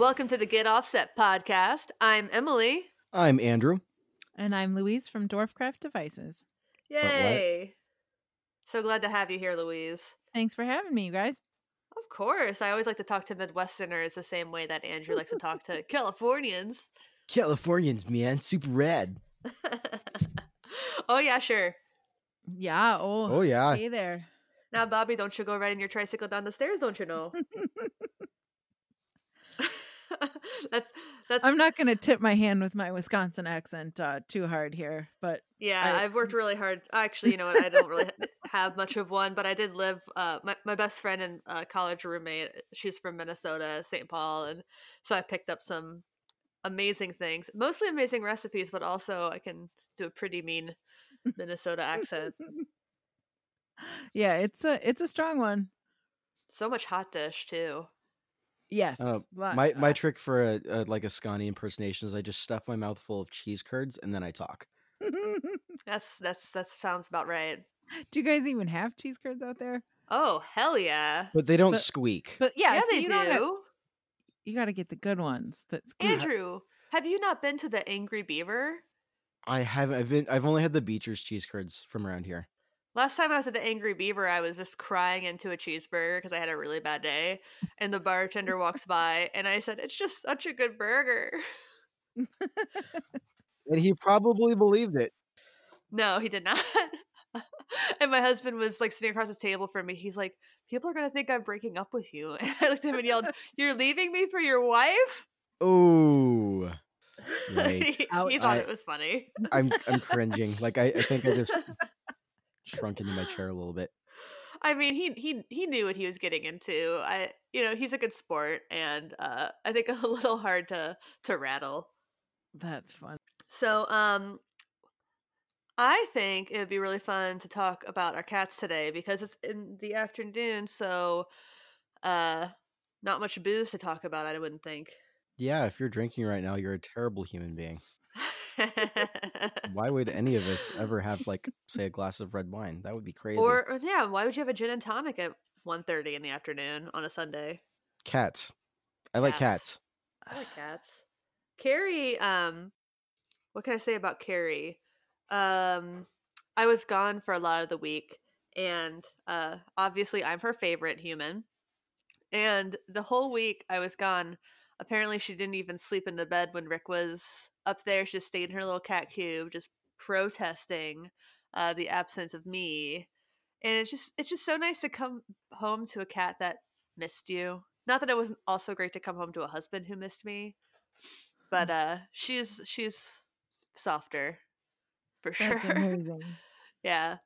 Welcome to the Get Offset podcast. I'm Emily. I'm Andrew. And I'm Louise from Dwarfcraft Devices. Yay. So glad to have you here, Louise. Thanks for having me, you guys. Of course. I always like to talk to Midwesterners the same way that Andrew likes to talk to Californians. Californians, man, super rad. oh, yeah, sure. Yeah. Oh, Oh yeah. Hey there. Now, Bobby, don't you go riding your tricycle down the stairs, don't you know? that's that's I'm not going to tip my hand with my Wisconsin accent uh, too hard here, but Yeah, I- I've worked really hard. Actually, you know what? I don't really have much of one, but I did live. Uh, my my best friend and uh, college roommate, she's from Minnesota, St. Paul, and so I picked up some amazing things, mostly amazing recipes, but also I can do a pretty mean Minnesota accent. yeah, it's a it's a strong one. So much hot dish too. Yes. Uh, lot- My my uh, trick for a, a like a Scotty impersonation is I just stuff my mouth full of cheese curds and then I talk. That's that's that sounds about right. Do you guys even have cheese curds out there? Oh hell yeah! But they don't But- squeak. But yeah, Yeah, so they you do. don't have- you got to get the good ones. That's Andrew, have you not been to the Angry Beaver? I haven't. I've been. I've only had the Beecher's cheese curds from around here. Last time I was at the Angry Beaver, I was just crying into a cheeseburger because I had a really bad day. And the bartender walks by, and I said, "It's just such a good burger." And he probably believed it. No, he did not. and my husband was like sitting across the table from me. He's like, "People are gonna think I'm breaking up with you." And I looked at him and yelled, "You're leaving me for your wife?" Oh, Yikes. he, he thought I- it was funny. I'm I'm cringing. Like I, I think I just shrunk into my chair a little bit. I mean, he he he knew what he was getting into. I, you know, he's a good sport, and uh, I think a little hard to to rattle. That's fun. So, um, I think it would be really fun to talk about our cats today because it's in the afternoon. So, uh, not much booze to talk about. I wouldn't think. Yeah, if you're drinking right now, you're a terrible human being. Why would any of us ever have like say a glass of red wine? That would be crazy. or, or yeah, why would you have a gin and tonic at 1.30 in the afternoon on a Sunday? cats. I like Cats. cats. I like cats. Carrie, um, what can I say about Carrie? Um, I was gone for a lot of the week, and uh, obviously I'm her favorite human. And the whole week I was gone, apparently she didn't even sleep in the bed when Rick was up there. She just stayed in her little cat cube, just protesting uh, the absence of me. And it's just it's just so nice to come home to a cat that missed you. Not that it wasn't also great to come home to a husband who missed me, but uh, she's she's softer for That's sure. amazing. yeah.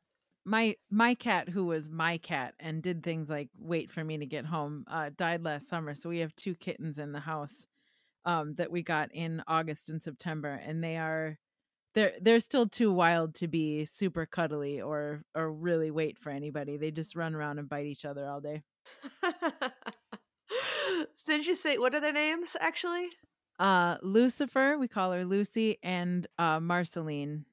my my cat who was my cat and did things like wait for me to get home uh died last summer so we have two kittens in the house um that we got in august and september and they are they're they're still too wild to be super cuddly or or really wait for anybody they just run around and bite each other all day Didn't you say what are their names actually? uh lucifer we call her lucy and uh marceline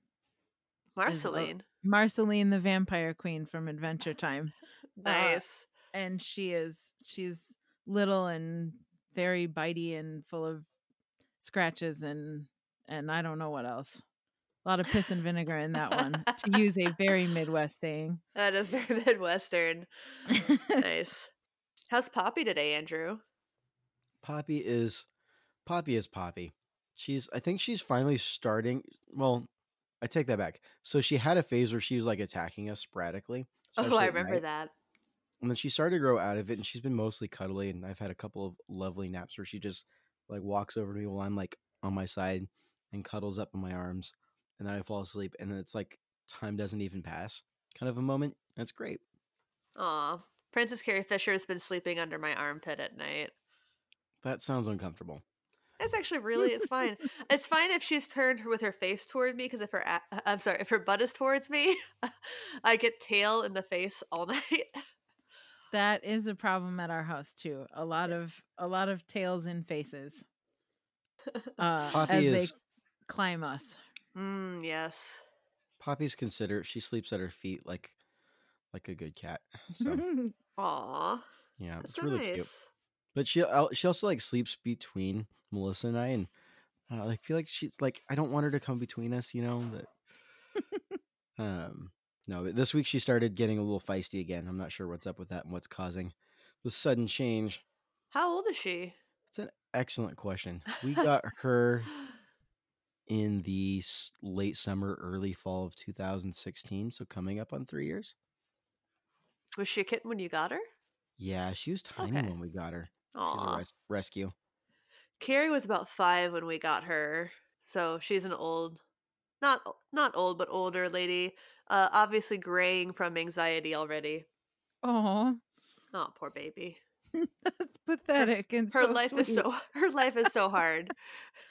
Marceline. marceline the vampire queen from adventure time Nice. and she is she's little and very bitey and full of scratches and and I don't know what else. A lot of piss and vinegar in that one, to use a very Midwest saying. that is very Midwestern. nice. How's Poppy today, Andrew? Poppy is Poppy is Poppy. She's I think she's finally starting well, I take that back. So she had a phase where she was like attacking us sporadically. Oh, especially I remember that. And then she started to grow out of it and she's been mostly cuddly and I've had a couple of lovely naps where she just like walks over to me while I'm like on my side and cuddles up in my arms and then I fall asleep and then it's like time doesn't even pass kind of a moment. That's great. Aw. Princess Carrie Fisher has been sleeping under my armpit at night. That sounds uncomfortable. It's actually really it's fine. it's fine if she's turned with her face toward me because if her uh, I'm sorry if her butt is towards me, I get tail in the face all night. That is a problem at our house too. A lot of a lot of tails and faces. Uh, Poppy as is they climb us. Mm, yes. Poppy's considerate. She sleeps at her feet like like a good cat. So Aw. yeah, That's it's so really nice. cute. But she she also like sleeps between Melissa and I, and uh, I feel like she's like I don't want her to come between us, you know. But um, no, but this week she started getting a little feisty again. I'm not sure what's up with that and what's causing the sudden change. How old is she? It's an excellent question. We got her in the late summer, early fall of 2016, so coming up on three years. Was she a kitten when you got her? Yeah, she was tiny Okay. when we got her. She's a res- rescue. Carrie was about five when we got her, so she's an old, not not old, but older lady. Uh, obviously graying from anxiety already. Oh, Oh, poor baby. that's pathetic and Her so life is so her life is so hard.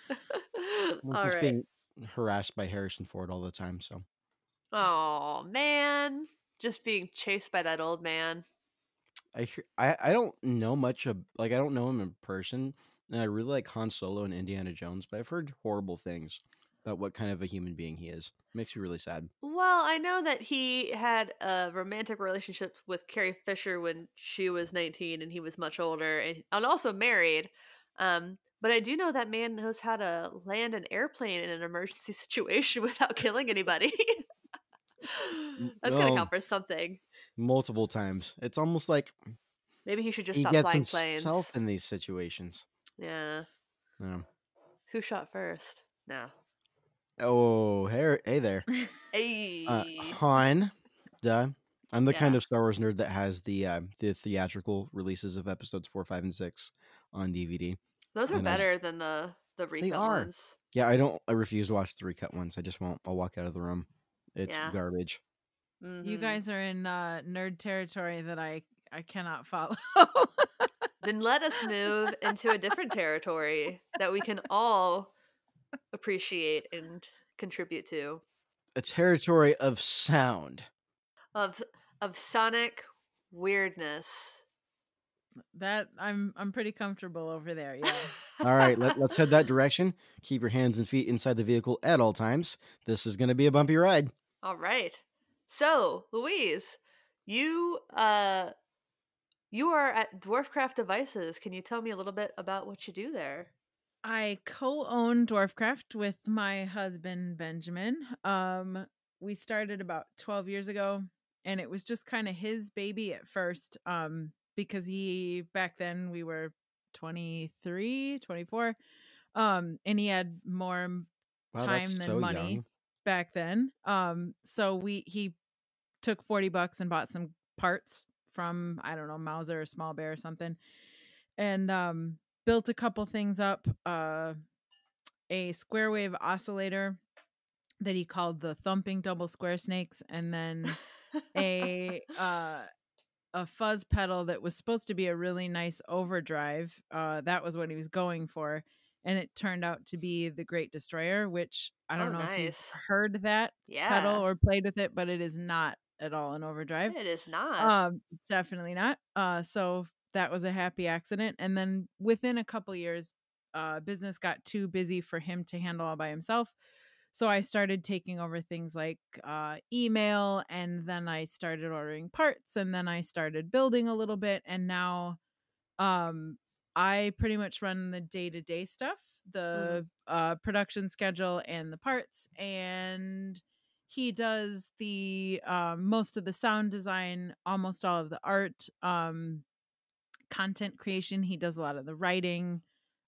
Well, all she's right. being harassed by Harrison Ford all the time, so Oh man, just being chased by that old man. I I I don't know much of like I don't know him in person, and I really like Han Solo and Indiana Jones, but I've heard horrible things about what kind of a human being he is. makes me really sad. Well, I know that he had a romantic relationship with Carrie Fisher when she was 19 and he was much older and, and also married. Um, but I do know that man knows how to land an airplane in an emergency situation without killing anybody. That's going to well, count for something. Multiple times. It's almost like Maybe he should just he stop gets flying planes. himself in these situations. Yeah. Yeah. Who shot first? No. Oh, hey, hey there, Hey. uh, Han. Duh. I'm the kind of Star Wars nerd that has the uh, the theatrical releases of episodes four, five, and six on DVD. Those are and I- better than the the recut are. ones. Yeah, I don't. I refuse to watch the recut ones. I just won't. I'll walk out of the room. It's Yeah. garbage. You Mhm. guys are in uh, nerd territory that I I cannot follow. then let us move into a different territory that we can all appreciate and contribute to A territory of sound. of of sonic weirdness. that I'm I'm pretty comfortable over there. Yeah. All right, let, let's head that direction. Keep your hands and feet inside the vehicle at all times. This is going to be a bumpy ride. all right. So, Louise, you uh you are at Dwarfcraft Devices. Can you tell me a little bit about what you do there? I co-own Dwarfcraft with my husband Benjamin. Um, we started about 12 years ago, and it was just kind of his baby at first. Um, because he back then we were 23, 24, um, and he had more Wow, time than so money young. back then. Um, so we he took 40 bucks and bought some parts from I don't know Mouser or Small Bear or something, and um, built a couple things up. Uh, a square wave oscillator that he called the thumping double square snakes, and then a uh a fuzz pedal that was supposed to be a really nice overdrive. Uh, that was what he was going for, and it turned out to be the Great Destroyer, which I don't Oh, know if you've heard that yeah. pedal or played with it, but it is not at all an overdrive. it is not. Um, definitely not. Uh, so that was a happy accident. And then within a couple years, uh, business got too busy for him to handle all by himself. So I started taking over things like uh, email, and then I started ordering parts, and then I started building a little bit, and now um, I pretty much run the day to day stuff, the uh, production schedule, and the parts, and he does the um, most of the sound design, almost all of the art, um, content creation. He does a lot of the writing,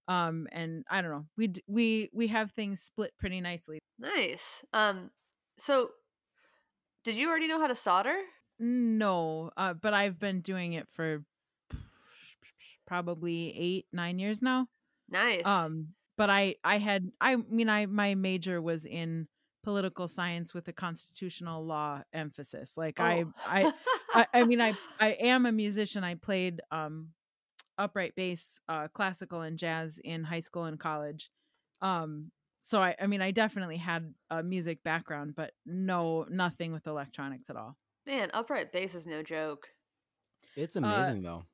um, and I don't know. We d- we we have things split pretty nicely. nice. Um so did you already know how to solder? No, uh, but I've been doing it for probably eight nine years now. Nice. Um, but I I had I mean I my major was in political science with a constitutional law emphasis. Like I Oh. I I, I mean, I I am a musician. I played um, upright bass, uh, classical, and jazz in high school and college. Um, so I, I mean, I definitely had a music background, but no, nothing with electronics at all. Man, upright bass is no joke. It's Uh, amazing though.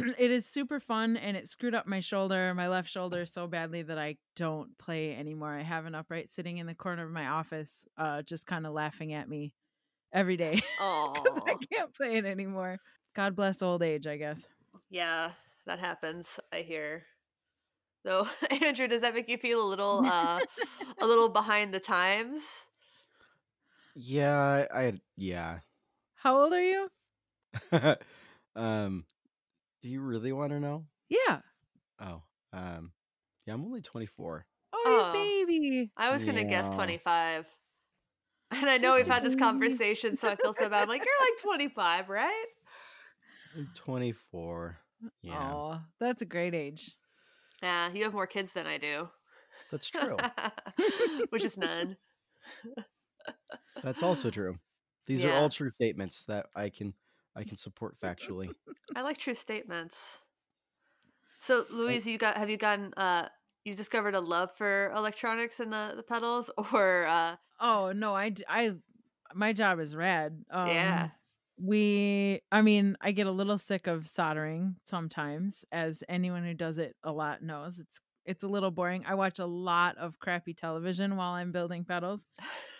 it is super fun, and it screwed up my shoulder, my left shoulder, so badly that I don't play anymore. I have an upright sitting in the corner of my office, uh, just kind of laughing at me every day Oh. because I can't play it anymore. God bless old age, I guess. Yeah. that happens. I hear. Though, Andrew, does that make you feel a little, uh, a little behind the times? Yeah, I, I yeah. How old are you? um, do you really want to know? Yeah. Oh, um, yeah, I'm only 24. Oh, Oh. baby. I was gonna guess 25. And I know we've had this conversation, so I feel so bad. I'm like, you're like 25, right? I'm 24. Yeah, Oh, that's a great age. Yeah, you have more kids than I do. that's true. Which is none. That's also true. These are all true statements that I can I can support factually. I like true statements. So, Louise, you got have you gotten uh you discovered a love for electronics and the the pedals or uh Oh no, I I my job is rad. Um, Yeah. We I mean, I get a little sick of soldering sometimes as anyone who does it a lot knows. It's it's a little boring. I watch a lot of crappy television while I'm building pedals.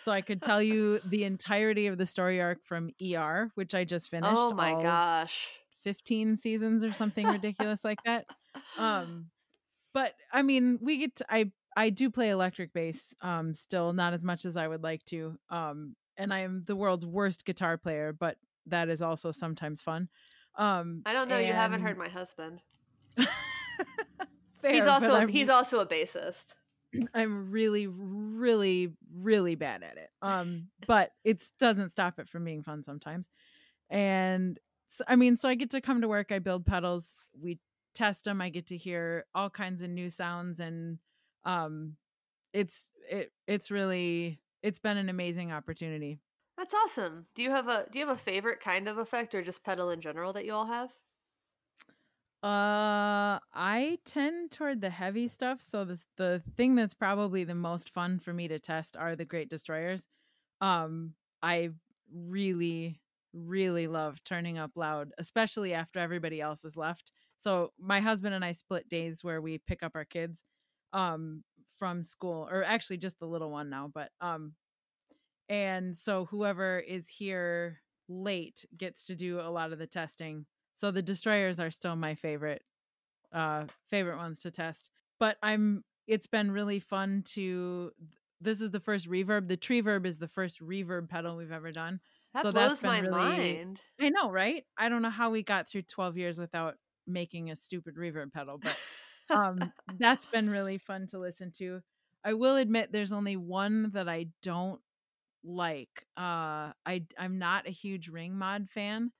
So I could tell you the entirety of the story arc from ER, which I just finished. Oh my gosh. 15 seasons or something ridiculous like that. Um but I mean, we get to, I I do play electric bass um still not as much as I would like to. Um and I am the world's worst guitar player, but that is also sometimes fun. Um I don't know, you haven't heard my husband. Fair, he's also I'm, he's also a bassist. I'm really really really bad at it. Um but it doesn't stop it from being fun sometimes. And so, I mean, so I get to come to work, I build pedals, we test them, I get to hear all kinds of new sounds and um it's it it's really it's been an amazing opportunity. That's awesome. Do you have a do you have a favorite kind of effect or just pedal in general that you all have? Uh, I tend toward the heavy stuff. So the the thing that's probably the most fun for me to test are the Great Destroyers. Um, I really, really love turning up loud, especially after everybody else has left. So my husband and I split days where we pick up our kids, um, from school, or actually just the little one now, but um, and so whoever is here late gets to do a lot of the testing so the destroyers are still my favorite uh favorite ones to test. But I'm it's been really fun to this is the first reverb. The tree verb is the first reverb pedal we've ever done. That So blows that's my been really- mind. I know, right? I don't know how we got through 12 years without making a stupid reverb pedal, but um that's been really fun to listen to. I will admit there's only one that I don't like. Uh I I'm not a huge ring mod fan.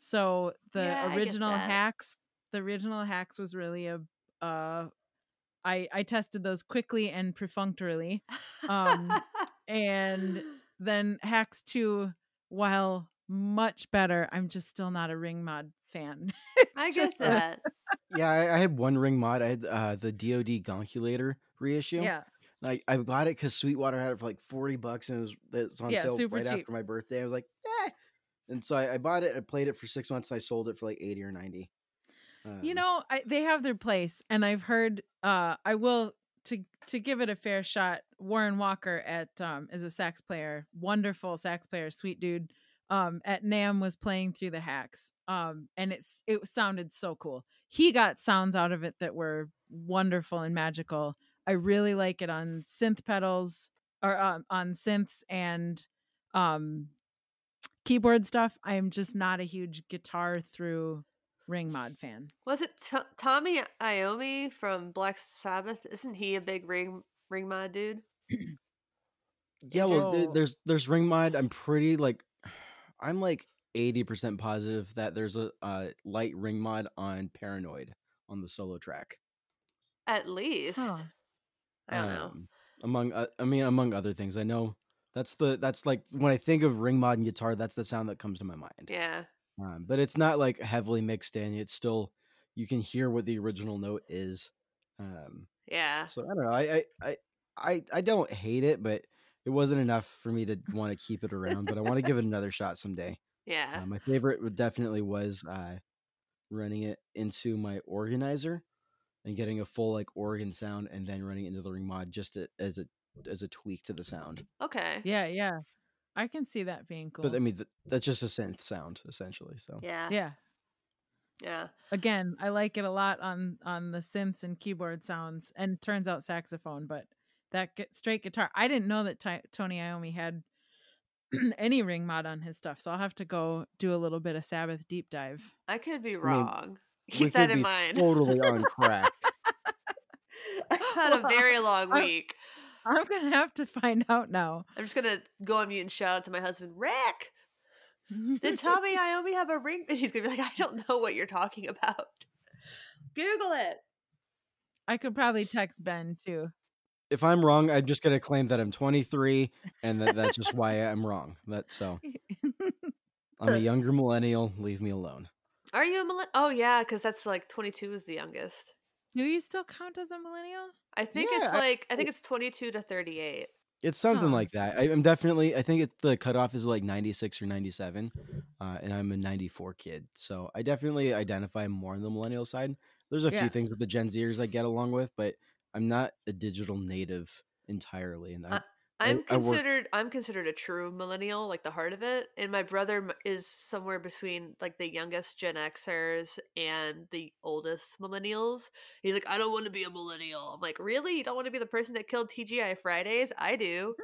So the Yeah, original hacks, the original hacks was really a uh I I tested those quickly and perfunctorily. Um, And then hacks 2 while much better, I'm just still not a ring mod fan. I It's get just a- that. yeah, I, I had one ring mod. I had uh, the DoD Gonkulator reissue. Yeah. I, I bought it because Sweetwater had it for like 40 bucks and it was, it was on Yeah, sale right cheap. after my birthday. I was like, eh. And so I, I bought it, I played it for six months, and I sold it for like 80 or 90. you Um, know I, they have their place and i've heard uh i will to to give it a fair shot warren walker at um is a sax player wonderful sax player sweet dude um at NAMM was playing through the hacks um and it's it sounded so cool he got sounds out of it that were wonderful and magical i really like it on synth pedals or um, on synths and um keyboard stuff i'm just not a huge guitar through ring mod fan Was it T- Tommy Iommi from Black Sabbath? Isn't he a big ring ring mod dude? Yeah, well, Oh. there's there's ring mod. I'm pretty like, I'm like 80% positive that there's a uh, light ring mod on Paranoid on the solo track. At least. Huh. I don't know. Um, Among, uh, I mean, among other things, I know that's the that's like when I think of ring mod and guitar, that's the sound that comes to my mind. Yeah. Um, but it's not like heavily mixed in. It's still you can hear what the original note is. Um, Yeah. so I don't know. I I I I, I don't hate it, but it wasn't enough for me to want to keep it around. But I want to give it another shot someday. Yeah. Uh, my favorite would definitely was uh, running it into my organizer and getting a full like organ sound, and then running it into the ring mod just as a as a tweak to the sound. okay. Yeah, yeah. I can see that being cool. But I mean, th- that's just a synth sound essentially. So Yeah. yeah. Yeah. Again, I like it a lot on on the synths and keyboard sounds, and turns out saxophone. But that gu- straight guitar, I didn't know that Ty- Tony Iommi had any ring mod on his stuff, so I'll have to go do a little bit of Sabbath deep dive. I could be mean, wrong. we Keep that in be mind. totally on crack. I had a very long I- week. I'm gonna have to find out now. I'm just gonna go on mute and shout out to my husband, Rick. Did Tommy Iommi have a ring? And he's gonna be like, I don't know what you're talking about. Google it. I could probably text Ben too. if I'm wrong, I'm just gonna claim that I'm 23, and that that's just why I'm wrong. That so I'm a younger millennial. Leave me alone. Are you a millennial? Oh yeah, because that's like 22 is the youngest. Do you still count as a millennial? I think Yeah, it's I- like I think it's 22 to 38. It's something Huh. like that. I, I'm definitely. I think it, the cutoff is like 96 or 97, uh, and I'm a 94 kid. So I definitely identify more on the millennial side. There's a Yeah. few things with the Gen Zers I get along with, but I'm not a digital native entirely. And I, Uh, I'm I considered I'm considered a true millennial, like the heart of it. And my brother is somewhere between like the youngest Gen Xers and the oldest millennials. He's like, I don't want to be a millennial. I'm like, really? You don't want to be the person that killed TGI Fridays? I do.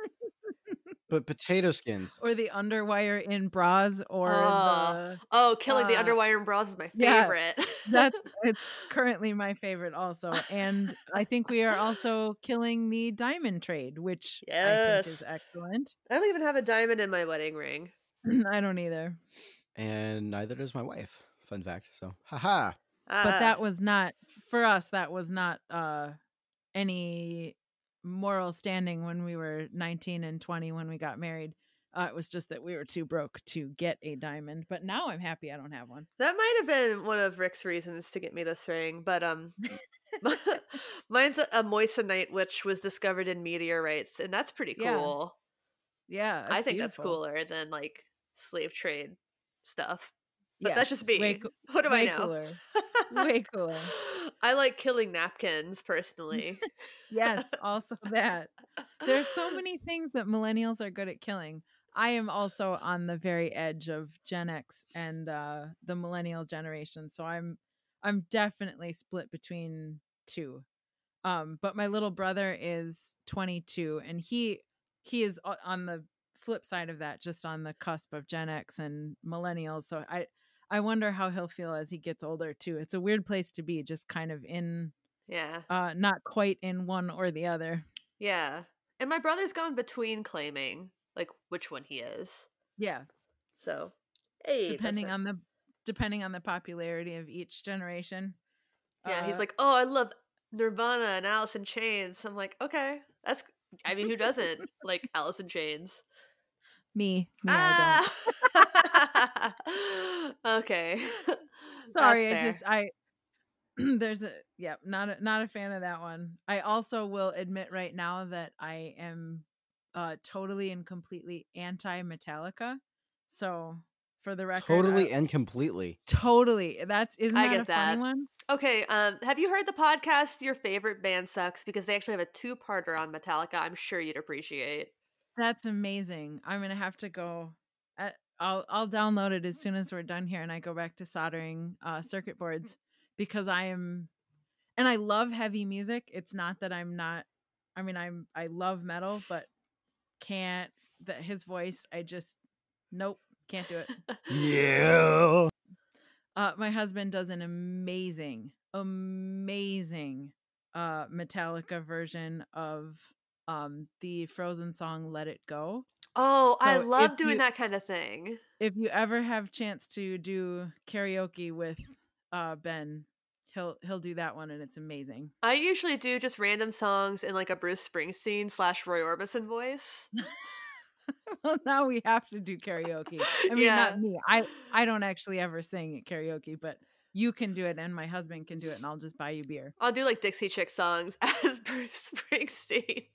But potato skins. Or the underwire in bras or Oh, the Oh, killing the Uh, underwire and bras is my favorite. yeah, that's it's currently my favorite also. And I think we are also killing the diamond trade, which I think is excellent. I don't even have a diamond in my wedding ring. I don't either. and neither does my wife. Fun fact. So, haha. But Ah, that was not for us that was not uh any moral standing when we were 19 and 20 when we got married. Uh, it was just that we were too broke to get a diamond. But now I'm happy I don't have one. That might have been one of Rick's reasons to get me this ring, but um mine's a, a moissanite which was discovered in meteorites and that's pretty cool. Yeah, I it's think that's cooler than like slave trade stuff. But that's just me. way what do way I know? cooler. Way cooler. I like killing napkins personally. Yes, also that. There's so many things that millennials are good at killing. I am also on the very edge of Gen X and uh, the millennial generation, so I'm I'm definitely split between two. Um, but my little brother is 22, and he he is on the flip side of that, just on the cusp of Gen X and millennials. So I I wonder how he'll feel as he gets older too. It's a weird place to be, just kind of in yeah. uh not quite in one or the other. Yeah. And my brother's gone between claiming like which one he is. Yeah, So, hey, depending on the depending on the popularity of each generation. Yeah, he's Uh, like, "Oh, I love Nirvana and Alice in Chains." I'm like, "Okay, that's. I mean, who doesn't like Alice in Chains?" me, me, I Ah! okay. Sorry, I That's fair. just I there's a yeah, not a, not a fan of that one. I also will admit right now that I am uh totally and completely anti Metallica. So for the record, Totally I- and completely. totally. That's isn't I that get a funny that. one? Okay, um, have you heard the podcast "Your Favorite Band Sucks"? Because they actually have a two-parter on Metallica. I'm sure you'd appreciate. That's amazing. I'm gonna have to go. uh, I'll I'll download it as soon as we're done here, and I go back to soldering uh, circuit boards because I am, and I love heavy music. It's not that I'm not. I mean, I'm I love metal, but can't that his voice. I just nope, can't do it. Yeah. Uh, my husband does an amazing, amazing uh, Metallica version of um, the Frozen song "Let It Go." Oh, I love doing you- that kind of thing. if you ever have chance to do karaoke with uh Ben, he'll he'll do that one and it's amazing. I usually do just random songs in like a Bruce Springsteen slash Roy Orbison voice. well, now we have to do karaoke. I mean, Yeah. not me. I I don't actually ever sing at karaoke, but you can do it and my husband can do it and I'll just buy you beer. I'll do like Dixie Chick songs as Bruce Springsteen.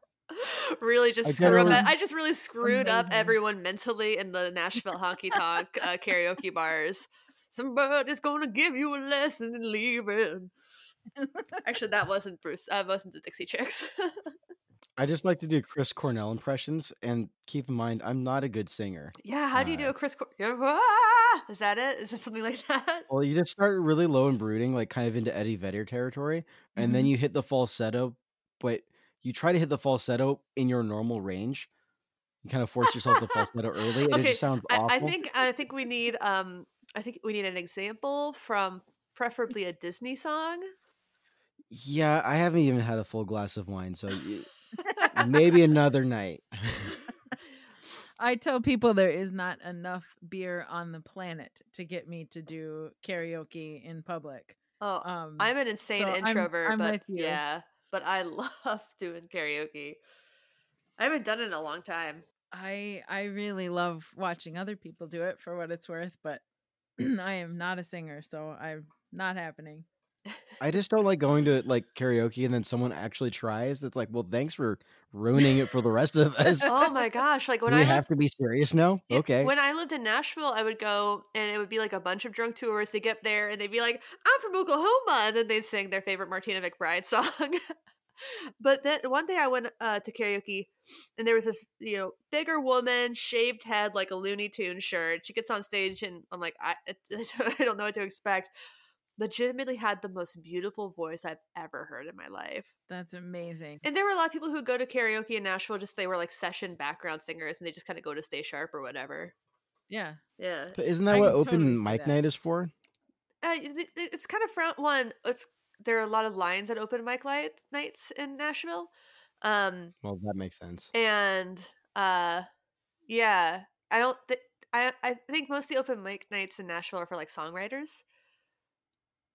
really just I screw up. I just really screwed up everyone mentally in the Nashville honky tonk uh, karaoke bars. Somebody's gonna give you a lesson and leave leaving. Actually, that wasn't Bruce. That wasn't the Dixie Chicks. I just like to do Chris Cornell impressions, and keep in mind, I'm not a good singer. Yeah, how do you do Uh, a Chris? Cor- "Ah!" Is that it? Is it something like that? Well, you just start really low and brooding, like kind of into Eddie Vedder territory, and then Mhm. you hit the falsetto, but you try to hit the falsetto in your normal range. You kind of force yourself to falsetto early, and it just sounds awful. I think I think we need um I think we need an example from preferably a Disney song. Yeah, I haven't even had a full glass of wine, so maybe another night. I tell people there is not enough beer on the planet to get me to do karaoke in public. Oh, Um, I'm an insane so I'm- introvert, I'm but with you. yeah, but I love doing karaoke. I haven't done it in a long time. I I really love watching other people do it for what it's worth, but I am not a singer, so I'm not happening. I just don't like going to like karaoke and then someone actually tries. That's like, well, thanks for ruining it for the rest of us. oh my gosh! Like when we I have lived, to be serious now. yeah, Okay. when I lived in Nashville, I would go and it would be like a bunch of drunk tourists. They get there and they'd be like, "I'm from Oklahoma," and then they'd sing their favorite Martina McBride song. but then one day I went uh, to karaoke, and there was this you know bigger woman, shaved head, like a Looney Tune shirt. She gets on stage, and I'm like, I I don't know what to expect. Legitimately had the most beautiful voice I've ever heard in my life. That's amazing. And there were a lot of people who go to karaoke in Nashville, just they were like session background singers and they just kind of go to stay sharp or whatever. Yeah. Yeah. But isn't that I what open totally mic night is for? Uh, it- it- it's kind of front one. It's there are a lot of lines at open mic light nights in Nashville. Um Well, that makes sense. and uh yeah, I don't th- I I think most of the open mic nights in Nashville are for like songwriters,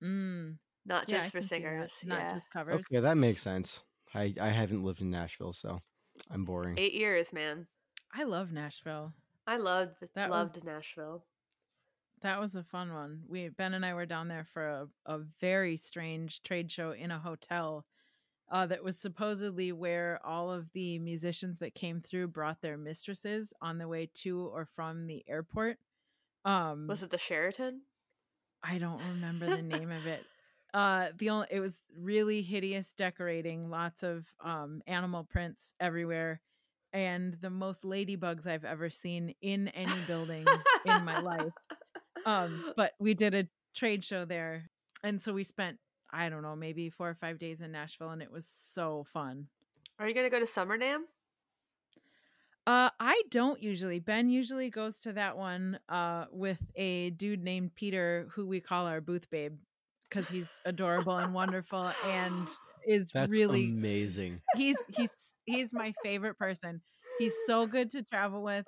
Mm. not just I for can see that, singers. not yeah. just covers. Okay, that makes sense. I I haven't lived in Nashville, so I'm boring. 8 years, man. I love Nashville. I loved That was- loved Nashville. That was a fun one. We Ben and I were down there for a, a very strange trade show in a hotel uh, that was supposedly where all of the musicians that came through brought their mistresses on the way to or from the airport. Um, Was it the Sheraton? I don't remember the name of it. Uh, the only it was really hideous decorating, lots of um animal prints everywhere, and the most ladybugs I've ever seen in any building in my life. Um, but we did a trade show there, and so we spent I don't know maybe four or five days in Nashville, and it was so fun. Are you gonna go to Summer NAMM? Uh, I don't usually. Ben usually goes to that one uh with a dude named Peter who we call our booth babe because he's adorable and wonderful and is That's really amazing. he's he's he's my favorite person. He's so good to travel with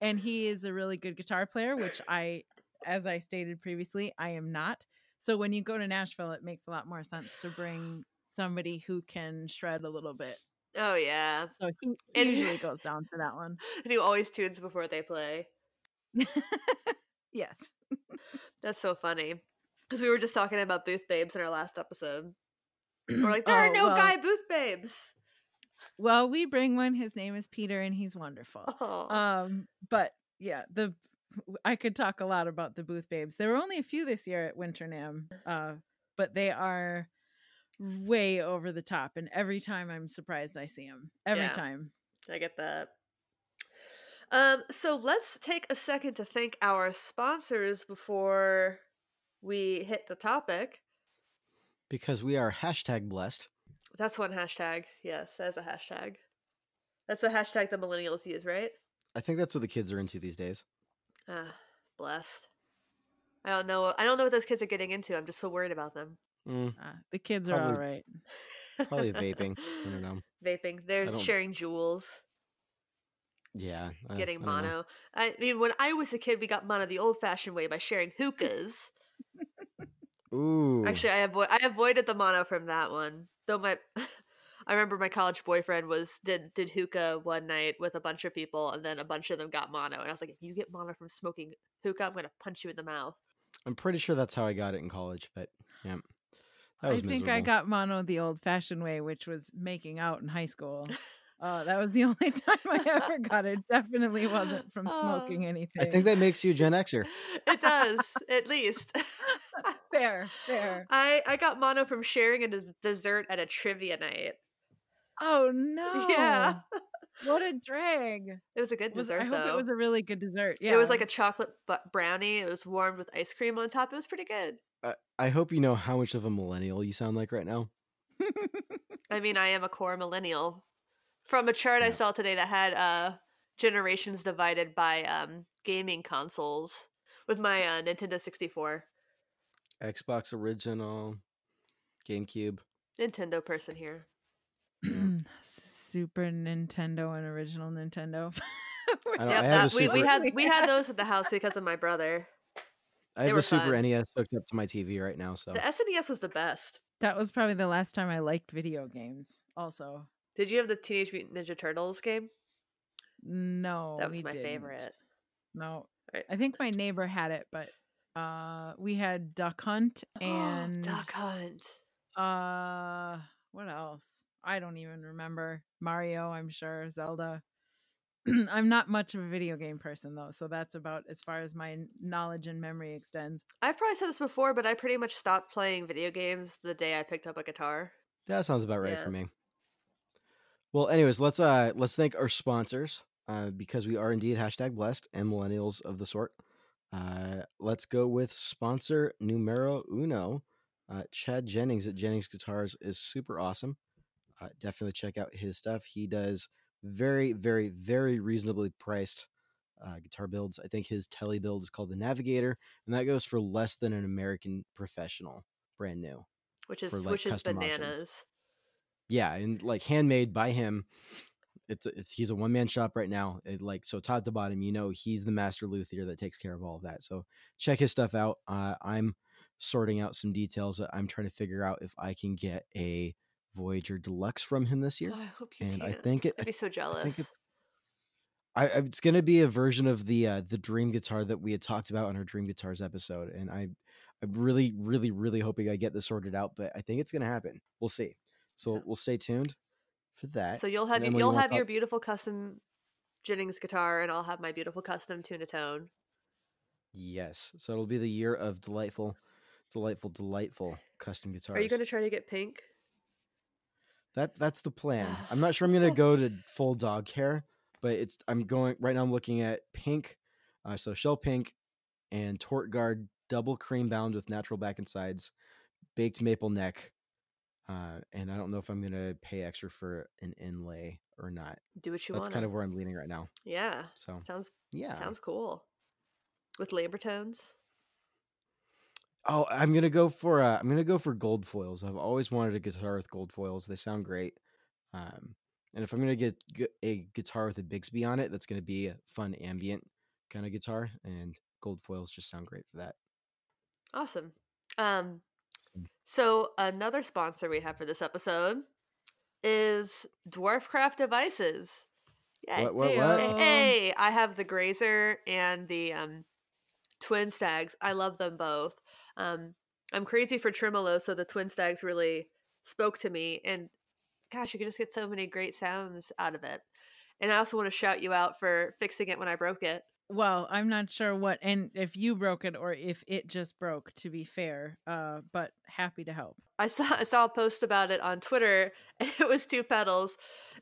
and he is a really good guitar player which I as I stated previously, I am not. So when you go to Nashville it makes a lot more sense to bring somebody who can shred a little bit. Oh yeah. So he And- usually goes down for that one. And he always tunes before they play. yes. That's so funny. Because we were just talking about booth babes in our last episode. We're like, there are Oh, no well- guy booth babes. Well, we bring one. His name is Peter, and he's wonderful. Um, but yeah, the I could talk a lot about the booth babes. There were only a few this year at Winter NAMM, uh, but they are way over the top. And every time I'm surprised I see them. Every Yeah. time. I get that. Um, so let's take a second to thank our sponsors before we hit the topic. Because we are hashtag blessed. That's one hashtag. Yes, that's a hashtag. That's the hashtag the millennials use, right? I think that's what the kids are into these days. Ah, blessed. I don't know. I don't know what those kids are getting into. I'm just so worried about them. Mm, Uh, the kids are all right. Probably- vaping. I don't know. Vaping. They're sharing Juuls, Yeah. uh, getting I mono. I mean, when I was a kid, we got mono the old-fashioned way by sharing hookahs. Ooh. Actually, I avo- I avoided the mono from that one. Though my, I remember my college boyfriend was did did hookah one night with a bunch of people, and then a bunch of them got mono, and I was like, if you get mono from smoking hookah, I'm gonna punch you in the mouth. I'm pretty sure that's how I got it in college, but yeah. That I was think I got mono the old fashioned way, which was making out in high school. Uh, that was the only time I ever got it. Definitely wasn't from smoking Oh. anything. I think that makes you Gen Xer. It does, at least. fair, fair. I I got mono from sharing a dessert at a trivia night. Oh no! Yeah. What a drag. It was a good Was, dessert I hope though. it was a really good dessert. Yeah. It was like a chocolate bu- brownie. It was warmed with ice cream on top. It was pretty good. I, I hope you know how much of a millennial you sound like right now. I mean, I am a core millennial. From a chart I saw today that had uh generations divided by um gaming consoles with my uh, Nintendo 64. Xbox original, GameCube. Nintendo person here. Super Nintendo and original Nintendo. I know, Yep, I have that- a we, we had we had those at the house because of my brother. I They have were a Super fun. NES hooked up to my TV right now, so The SNES was the best. that was probably the last time I liked video games. Also, Did you have the Teenage Mutant Ninja Turtles game? no, that was my didn't. favorite. No, Right. I think my neighbor had it, but uh, we had Duck Hunt and Duck Hunt. uh, what else? I don't even remember. Mario, I'm sure. Zelda. I'm not much of a video game person though, so that's about as far as my knowledge and memory extends. I've probably said this before, but I pretty much stopped playing video games the day I picked up a guitar. that sounds about right Yeah. for me. Well, anyways, let's uh let's thank our sponsors uh, because we are indeed hashtag blessed and millennials of the sort. Uh, let's go with sponsor numero uno. Uh, Chad Jennings at Jennings Guitars is super awesome. Uh, definitely check out his stuff. He does very, very, very reasonably priced uh, guitar builds. I think his telly build is called the Navigator, and that goes for less than an American professional, brand new. Which is like, which is custom options. bananas. Yeah, and like handmade by him. It's, it's he's a one man shop right now. It, like so, top to bottom, you know, he's the master luthier that takes care of all of that. So check his stuff out. Uh, I'm sorting out some details. I'm trying to figure out if I can get a Voyager Deluxe from him this year. Oh, I hope you and can. I think it. I'd be so jealous. I think it's. I, it's gonna be a version of the uh, the Dream Guitar that we had talked about on our Dream Guitars episode, and I, I'm really, really, really hoping I get this sorted out. But I think it's gonna happen. We'll see. So Yeah. we'll stay tuned for that. so you'll have And your, Emily, you you'll have your beautiful custom Jennings guitar, and I'll have my beautiful custom tune a tone. Yes. So it'll be the year of delightful, delightful, delightful custom guitars. Are you going to try to get pink? That that's the plan. I'm not sure I'm gonna go to full dog hair, but it's I'm going right now. I'm looking at pink, uh, so shell pink, and tort guard double cream bound with natural back and sides, baked maple neck, uh, and I don't know if I'm gonna pay extra for an inlay or not. Do what you want. That's kind of where I'm leaning right now. yeah. So Sounds yeah. sounds cool. With labor tones. Oh, I'm gonna go for uh, I'm gonna go for gold foils. I've always wanted a guitar with gold foils. They sound great. Um, and if I'm gonna get a guitar with a Bigsby on it, that's gonna be a fun ambient kind of guitar, and gold foils just sound great for that. Awesome. Um So- so another sponsor we have for this episode is Dwarfcraft Devices. Yay. What? What? What? Hey, I have the Grazer and the um, Twin Stags. I love them both. Um, I'm crazy for tremolo, so the Twin Stags really spoke to me. And gosh, you could just get so many great sounds out of it. And I also want to shout you out for fixing it when I broke it. Well, I'm not sure what and if you broke it or if it just broke. To be fair, uh, but happy to help. I saw I saw a post about it on Twitter, and it was two pedals,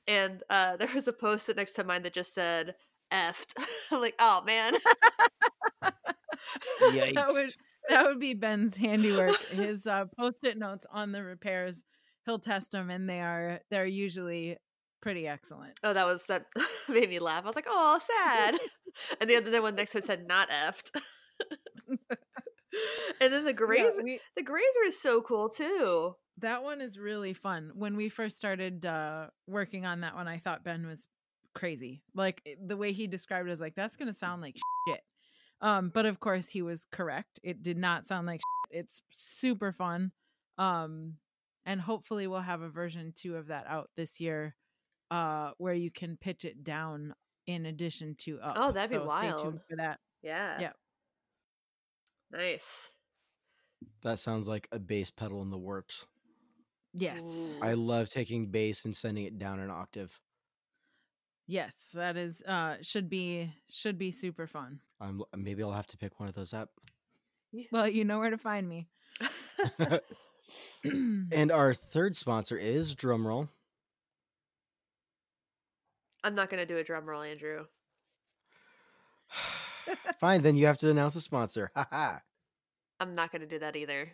and uh, there was a post next to mine that just said "effed." I'm like, oh man. that would that would be Ben's handiwork. His uh, post-it notes on the repairs. He'll test them, and they are they're usually pretty excellent. Oh, that was that made me laugh. I was like, "Oh, sad." and the other one next to it said "not effed." and then the Yeah, grazer, we- the grazer is so cool too. that one is really fun. When we first started uh, working on that one, I thought Ben was crazy. Like the way he described it is like that's going to sound like shit. Um, but of course he was correct. It did not sound like shit. It's super fun. Um, and hopefully we'll have a version 2 of that out this year uh where you can pitch it down in addition to up. Oh, that'd be So Stay tuned for that. Yeah. Yeah. Nice. That sounds like a bass pedal in the works. Yes. Ooh. I love taking bass and sending it down an octave. Yes, that is uh should be should be super fun. I'm maybe I'll have to pick one of those up. Well, you know where to find me. and our third sponsor is drumroll I'm not gonna do a drum roll, Andrew. Fine, then you have to announce the sponsor. Ha ha. I'm not gonna do that either.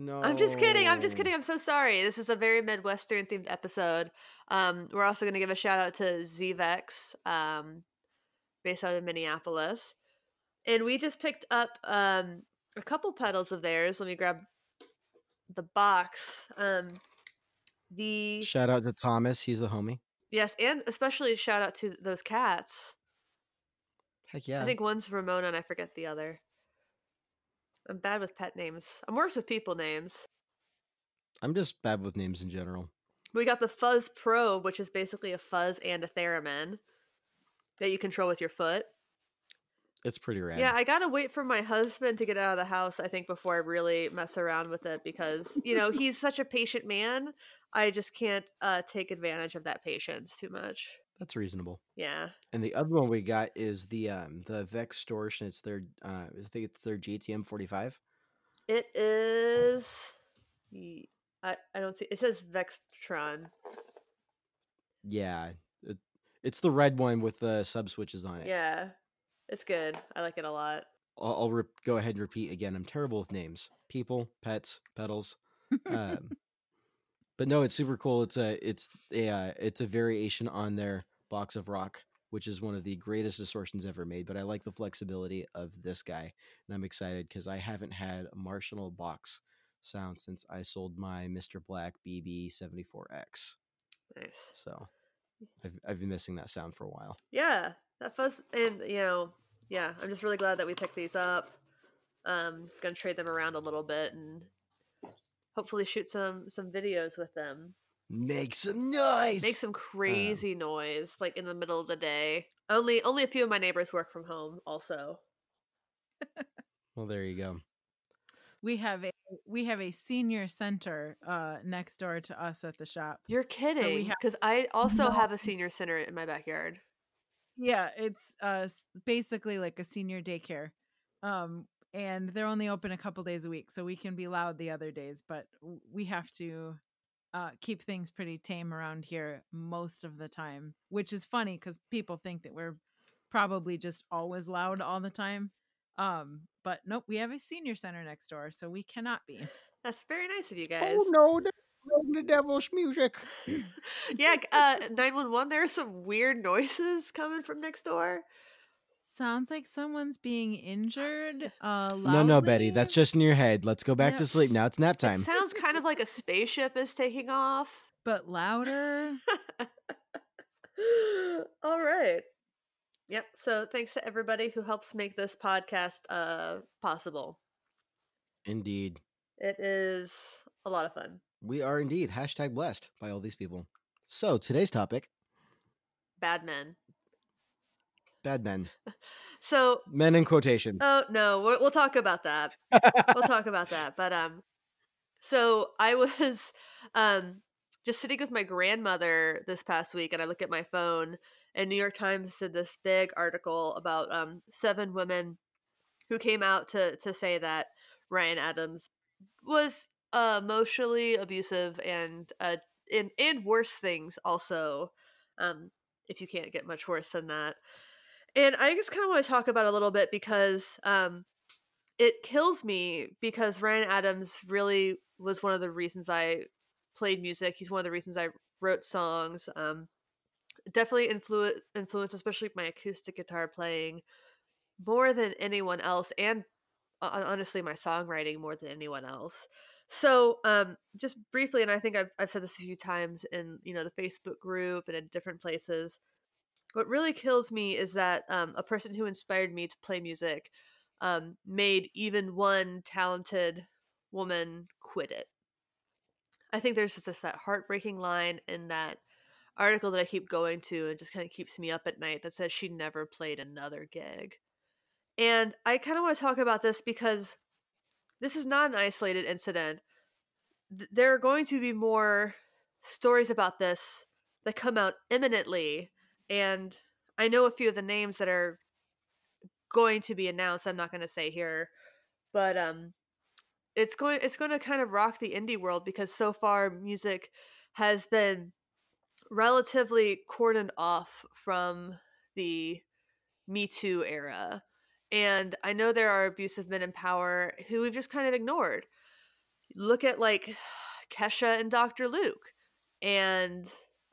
No. I'm just kidding. I'm just kidding. I'm so sorry. This is a very Midwestern themed episode. Um, we're also going to give a shout out to Zvex, um, based out of Minneapolis, and we just picked up um, a couple pedals of theirs. Let me grab the box. Um, the Shout out to Thomas. He's the homie. yes, and especially shout out to those cats. Heck yeah. I think one's Ramona, and I forget the other. I'm bad with pet names. I'm worse with people names. I'm just bad with names in general. We got the Fuzz Probe, which is basically a fuzz and a theremin that you control with your foot. It's pretty rad. Yeah, I gotta wait for my husband to get out of the house, I think, before I really mess around with it because, you know, he's such a patient man. I just can't uh, take advantage of that patience too much. That's reasonable. Yeah. And the other one we got is the um the Vex Storch, and it's their uh I think it's their JTM 45. It is. I, I don't see. It says Vextron. Yeah. It, it's the red one with the sub switches on it. Yeah. It's good. I like it a lot. I'll, I'll re- go ahead and repeat again. I'm terrible with names. People, pets, pedals. Um, but no, it's super cool. It's a it's a uh, it's a variation on their box of rock, which is one of the greatest distortions ever made. But I like the flexibility of this guy, and I'm excited because I haven't had a Marshall box sound since I sold my Mr. Black BB74X. Nice. So I've I've been missing that sound for a while. Yeah, that fuzz, and you know, yeah, I'm just really glad that we picked these up. Um, gonna trade them around a little bit and hopefully shoot some some videos with them. Make some noise. Make some crazy noise like in the middle of the day. Only only a few of my neighbors work from home. Also, well, there you go. We have a we have a senior center uh next door to us at the shop. you're kidding have- because I also No. have a senior center in my backyard. Yeah, it's uh basically like a senior daycare. Um and they're only open a couple days a week, so we can be loud the other days, but we have to uh keep things pretty tame around here most of the time, which is funny cuz people think that we're probably just always loud all the time. Um but nope, we have a senior center next door, so we cannot be. That's very nice of you guys. Oh no, the devil's music. yeah, uh, nine one one. There are some weird noises coming from next door. Sounds like someone's being injured. Uh No, no, Betty, that's just in your head. Let's go back to sleep now. It's nap It time. sounds kind of like a spaceship is taking off. but louder. All right. Yep. So thanks to everybody who helps make this podcast uh possible. Indeed. It is a lot of fun. We are indeed hashtag blessed by all these people. So today's topic Bad men. Bad men. So Men in quotation. oh no, we'll, we'll talk about that. we'll talk about that. But um, so I was um just sitting with my grandmother this past week, and I look at my phone, and New York Times did this big article about um seven women who came out to to say that Ryan Adams was uh, emotionally abusive and uh and and worse things also. Um, if you can't get much worse than that. And I just kind of want to talk about a little bit because um, it kills me because Ryan Adams really was one of the reasons I played music. He's one of the reasons I wrote songs. Um, definitely influ- influenced, especially my acoustic guitar playing, more than anyone else, and uh, honestly, my songwriting more than anyone else. So, um, just briefly, and I think I've I've said this a few times in you know the Facebook group and in different places. What really kills me is that um, a person who inspired me to play music um, made even one talented woman quit it. I think there's just that heartbreaking line in that article that I keep going to and just kind of keeps me up at night that says she never played another gig. And I kind of want to talk about this because this is not an isolated incident. Th- There are going to be more stories about this that come out imminently. And I know a few of the names that are going to be announced. I'm not going to say here, but um, it's going it's going to kind of rock the indie world because so far music has been relatively cordoned off from the Me Too era. And I know there are abusive men in power who we've just kind of ignored. Look at like Kesha and Dr. Luke. And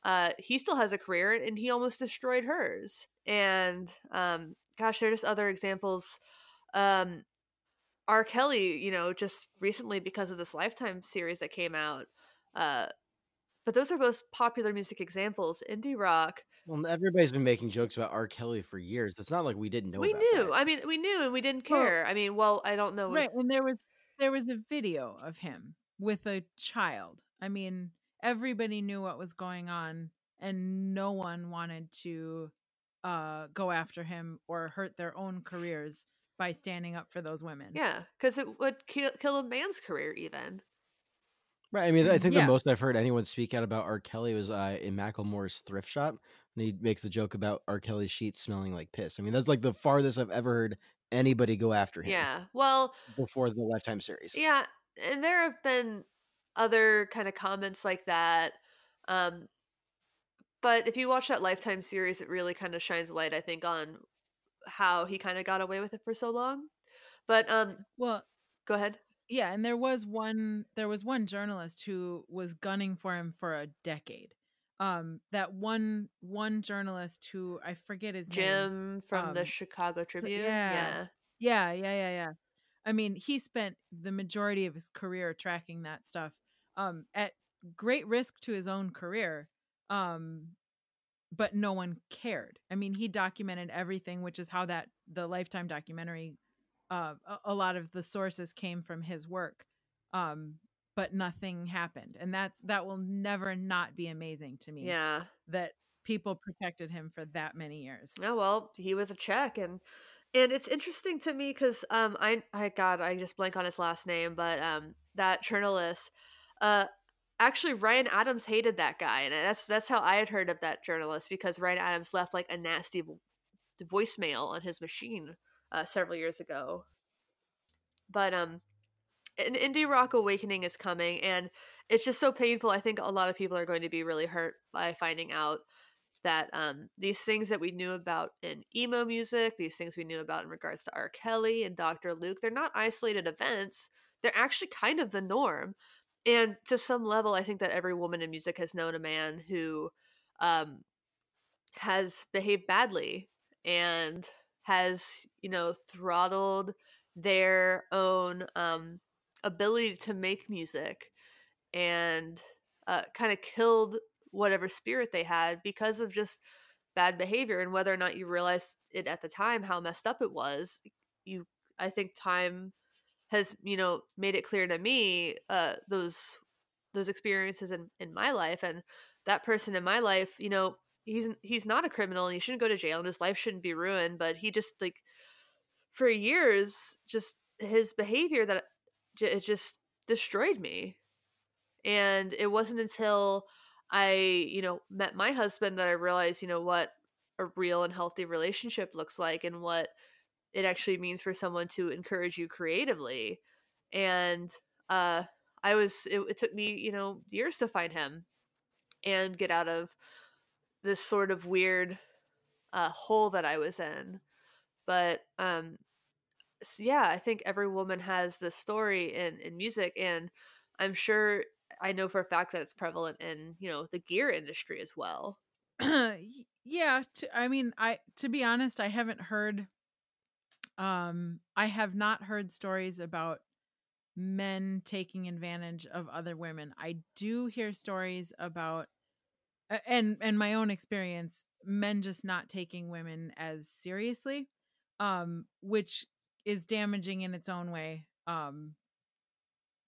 uh, he still has a career and he almost destroyed hers. And um, gosh, there are just other examples. Um, R. Kelly, you know, just recently because of this Lifetime series that came out. Uh, but those are both popular music examples. Indie rock. Well, everybody's been making jokes about R. Kelly for years. It's not like we didn't know. We knew. that. I mean, we knew and we didn't Well, care. I mean, well, I don't know. Right, and there was there was a video of him with a child. I mean, everybody knew what was going on, and no one wanted to uh, go after him or hurt their own careers by standing up for those women. Yeah, because it would kill, kill a man's career, even. Right. I mean, I think Yeah. the most I've heard anyone speak out about R. Kelly was uh, in Macklemore's thrift shop, and he makes the joke about R. Kelly's sheets smelling like piss. I mean, that's like the farthest I've ever heard anybody go after him. Yeah. Well, Before the Lifetime series. yeah, and there have been other kind of comments like that. Um, but if you watch that Lifetime series, it really kind of shines light, I think, on how he kind of got away with it for so long. But um, Well, go ahead. yeah, and there was one there was one journalist who was gunning for him for a decade. Um, that one one journalist who I forget his name. Jim from the um, Chicago Tribune. yeah. yeah. Yeah, yeah, yeah, yeah. I mean, he spent the majority of his career tracking that stuff um, at great risk to his own career. Um, but no one cared. I mean, he documented everything, which is how that the Lifetime documentary, uh, a, a lot of the sources came from his work. Um, but nothing happened, and that's that will never not be amazing to me. Yeah. that people protected him for that many years. Oh well, he was a Czech, and and it's interesting to me because um I I God I just blank on his last name, but um that journalist, uh actually Ryan Adams hated that guy, and that's that's how I had heard of that journalist because Ryan Adams left like a nasty voicemail on his machine uh, several years ago. But um, an indie rock awakening is coming, and it's just so painful. I think a lot of people are going to be really hurt by finding out that um, these things that we knew about in emo music, these things we knew about in regards to R. Kelly and Dr. Luke, they're not isolated events. They're actually kind of the norm. And to some level, I think that every woman in music has known a man who um, has behaved badly and has, you know, throttled their own um, ability to make music and uh, kind of killed whatever spirit they had because of just bad behavior and whether or not you realized it at the time how messed up it was you i think time has you know made it clear to me uh those those experiences in in my life and that person in my life you know he's he's not a criminal and he shouldn't go to jail and his life shouldn't be ruined but he just like for years just his behavior that it just destroyed me. And it wasn't until I, you know, met my husband that I realized, you know, what a real and healthy relationship looks like and what it actually means for someone to encourage you creatively. And uh I was it, it took me, you know, years to find him and get out of this sort of weird uh hole that I was in. But um s- yeah, I think every woman has this story in in music and I'm sure I know for a fact that it's prevalent in, you know, the gear industry as well. Yeah to, i mean i to be honest i haven't heard um i have not heard stories about men taking advantage of other women i do hear stories about and and my own experience men just not taking women as seriously um which is damaging in its own way um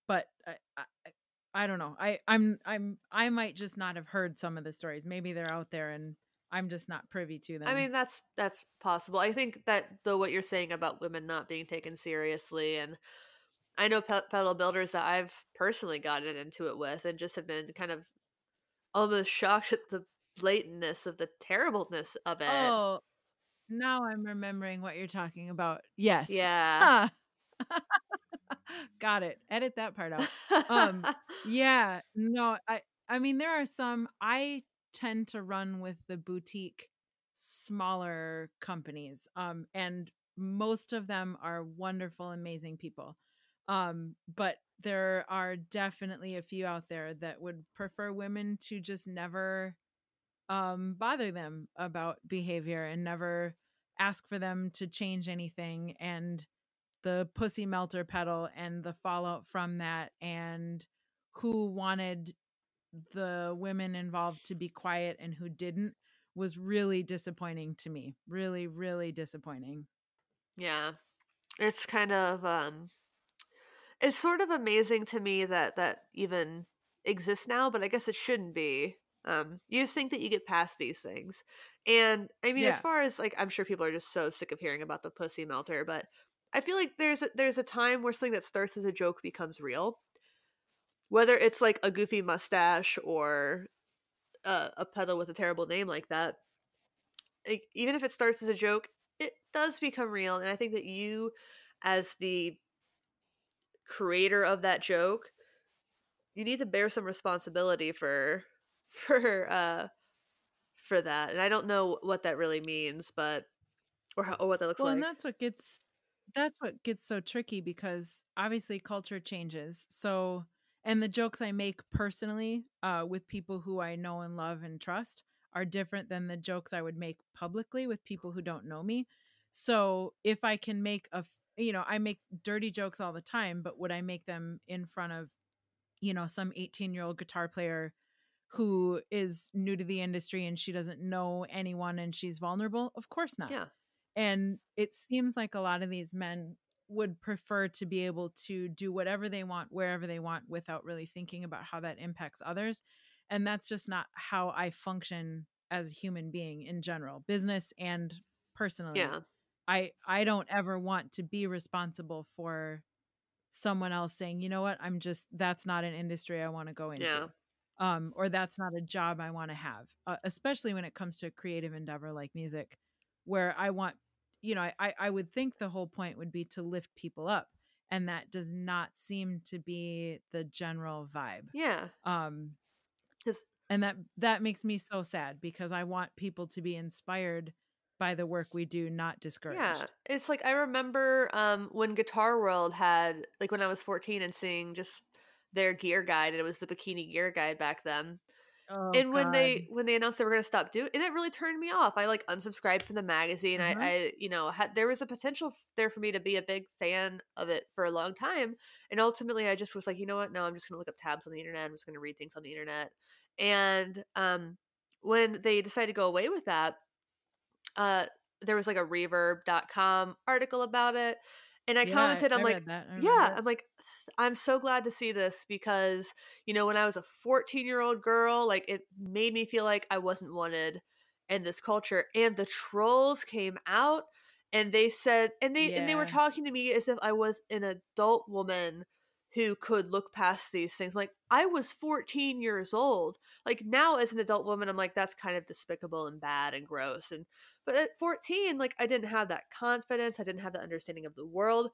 but I, I I don't know. I I'm I'm I might just not have heard some of the stories. Maybe they're out there and I'm just not privy to them. I mean, that's that's possible. I think that though what you're saying about women not being taken seriously and I know pe- pedal builders that I've personally gotten into it with and just have been kind of almost shocked at the blatantness of the terribleness of it. oh, now I'm remembering what you're talking about. Yes. Yeah. Huh. Got it. Edit that part out. um, Yeah. No, I I mean there are some I tend to run with the boutique smaller companies um and most of them are wonderful amazing people. Um but there are definitely a few out there that would prefer women to just never um bother them about behavior and never ask for them to change anything and the pussy melter pedal and the fallout from that and who wanted the women involved to be quiet and who didn't was really disappointing to me. Really, really disappointing. Yeah. It's kind of um it's sort of amazing to me that that even exists now, but I guess it shouldn't be. Um you just think that you get past these things. And I mean as far as like I'm sure people are just so sick of hearing about the pussy melter, but I feel like there's a, there's a time where something that starts as a joke becomes real. Whether it's like a goofy mustache or a, a pedal with a terrible name like that, like, even if it starts as a joke, it does become real. And I think that you, as the creator of that joke, you need to bear some responsibility for for uh for that. And I don't know what that really means, but or how, or what that looks Well, like. and that's what gets that's what gets so tricky because obviously culture changes. So, and the jokes I make personally uh, with people who I know and love and trust are different than the jokes I would make publicly with people who don't know me. So, if I can make a, you know, I make dirty jokes all the time, but would I make them in front of, you know, some 18 year old guitar player who is new to the industry and she doesn't know anyone and she's vulnerable? Of course not. yeah. And it seems like a lot of these men would prefer to be able to do whatever they want, wherever they want, without really thinking about how that impacts others. And that's just not how I function as a human being in general, business and personally. Yeah. I I don't ever want to be responsible for someone else saying, you know what, I'm just that's not an industry I want to go into. Yeah. Um, or that's not a job I want to have, uh, especially when it comes to a creative endeavor like music, where I want, you know, I, I would think the whole point would be to lift people up. And that does not seem to be the general vibe. Yeah. Um and that that makes me so sad because I want people to be inspired by the work we do, not discouraged. Yeah, it's like I remember um, when Guitar World had like when I was 14 and seeing just their gear guide, and it was the bikini gear guide back then. Oh, and when they when they announced they were going to stop doing, and it really turned me off. I like unsubscribed from the magazine. Uh-huh. I, I, you know, had there was a potential there for me to be a big fan of it for a long time, and ultimately I just was like, you know what? No, I'm just going to look up tabs on the internet. I'm just going to read things on the internet. And um, when they decided to go away with that, uh, there was like a reverb.com article about it. And I Yeah, commented, I'm I like, that. I yeah. I'm like, I'm so glad to see this because, you know, when I was a 14 year old girl, like it made me feel like I wasn't wanted in this culture. And the trolls came out and they said, and they, and they were talking to me as if I was an adult woman who could look past these things. Like I was 14 years old. Like now as an adult woman, I'm like, that's kind of despicable and bad and gross. And, but at 14, like I didn't have that confidence. I didn't have the understanding of the world.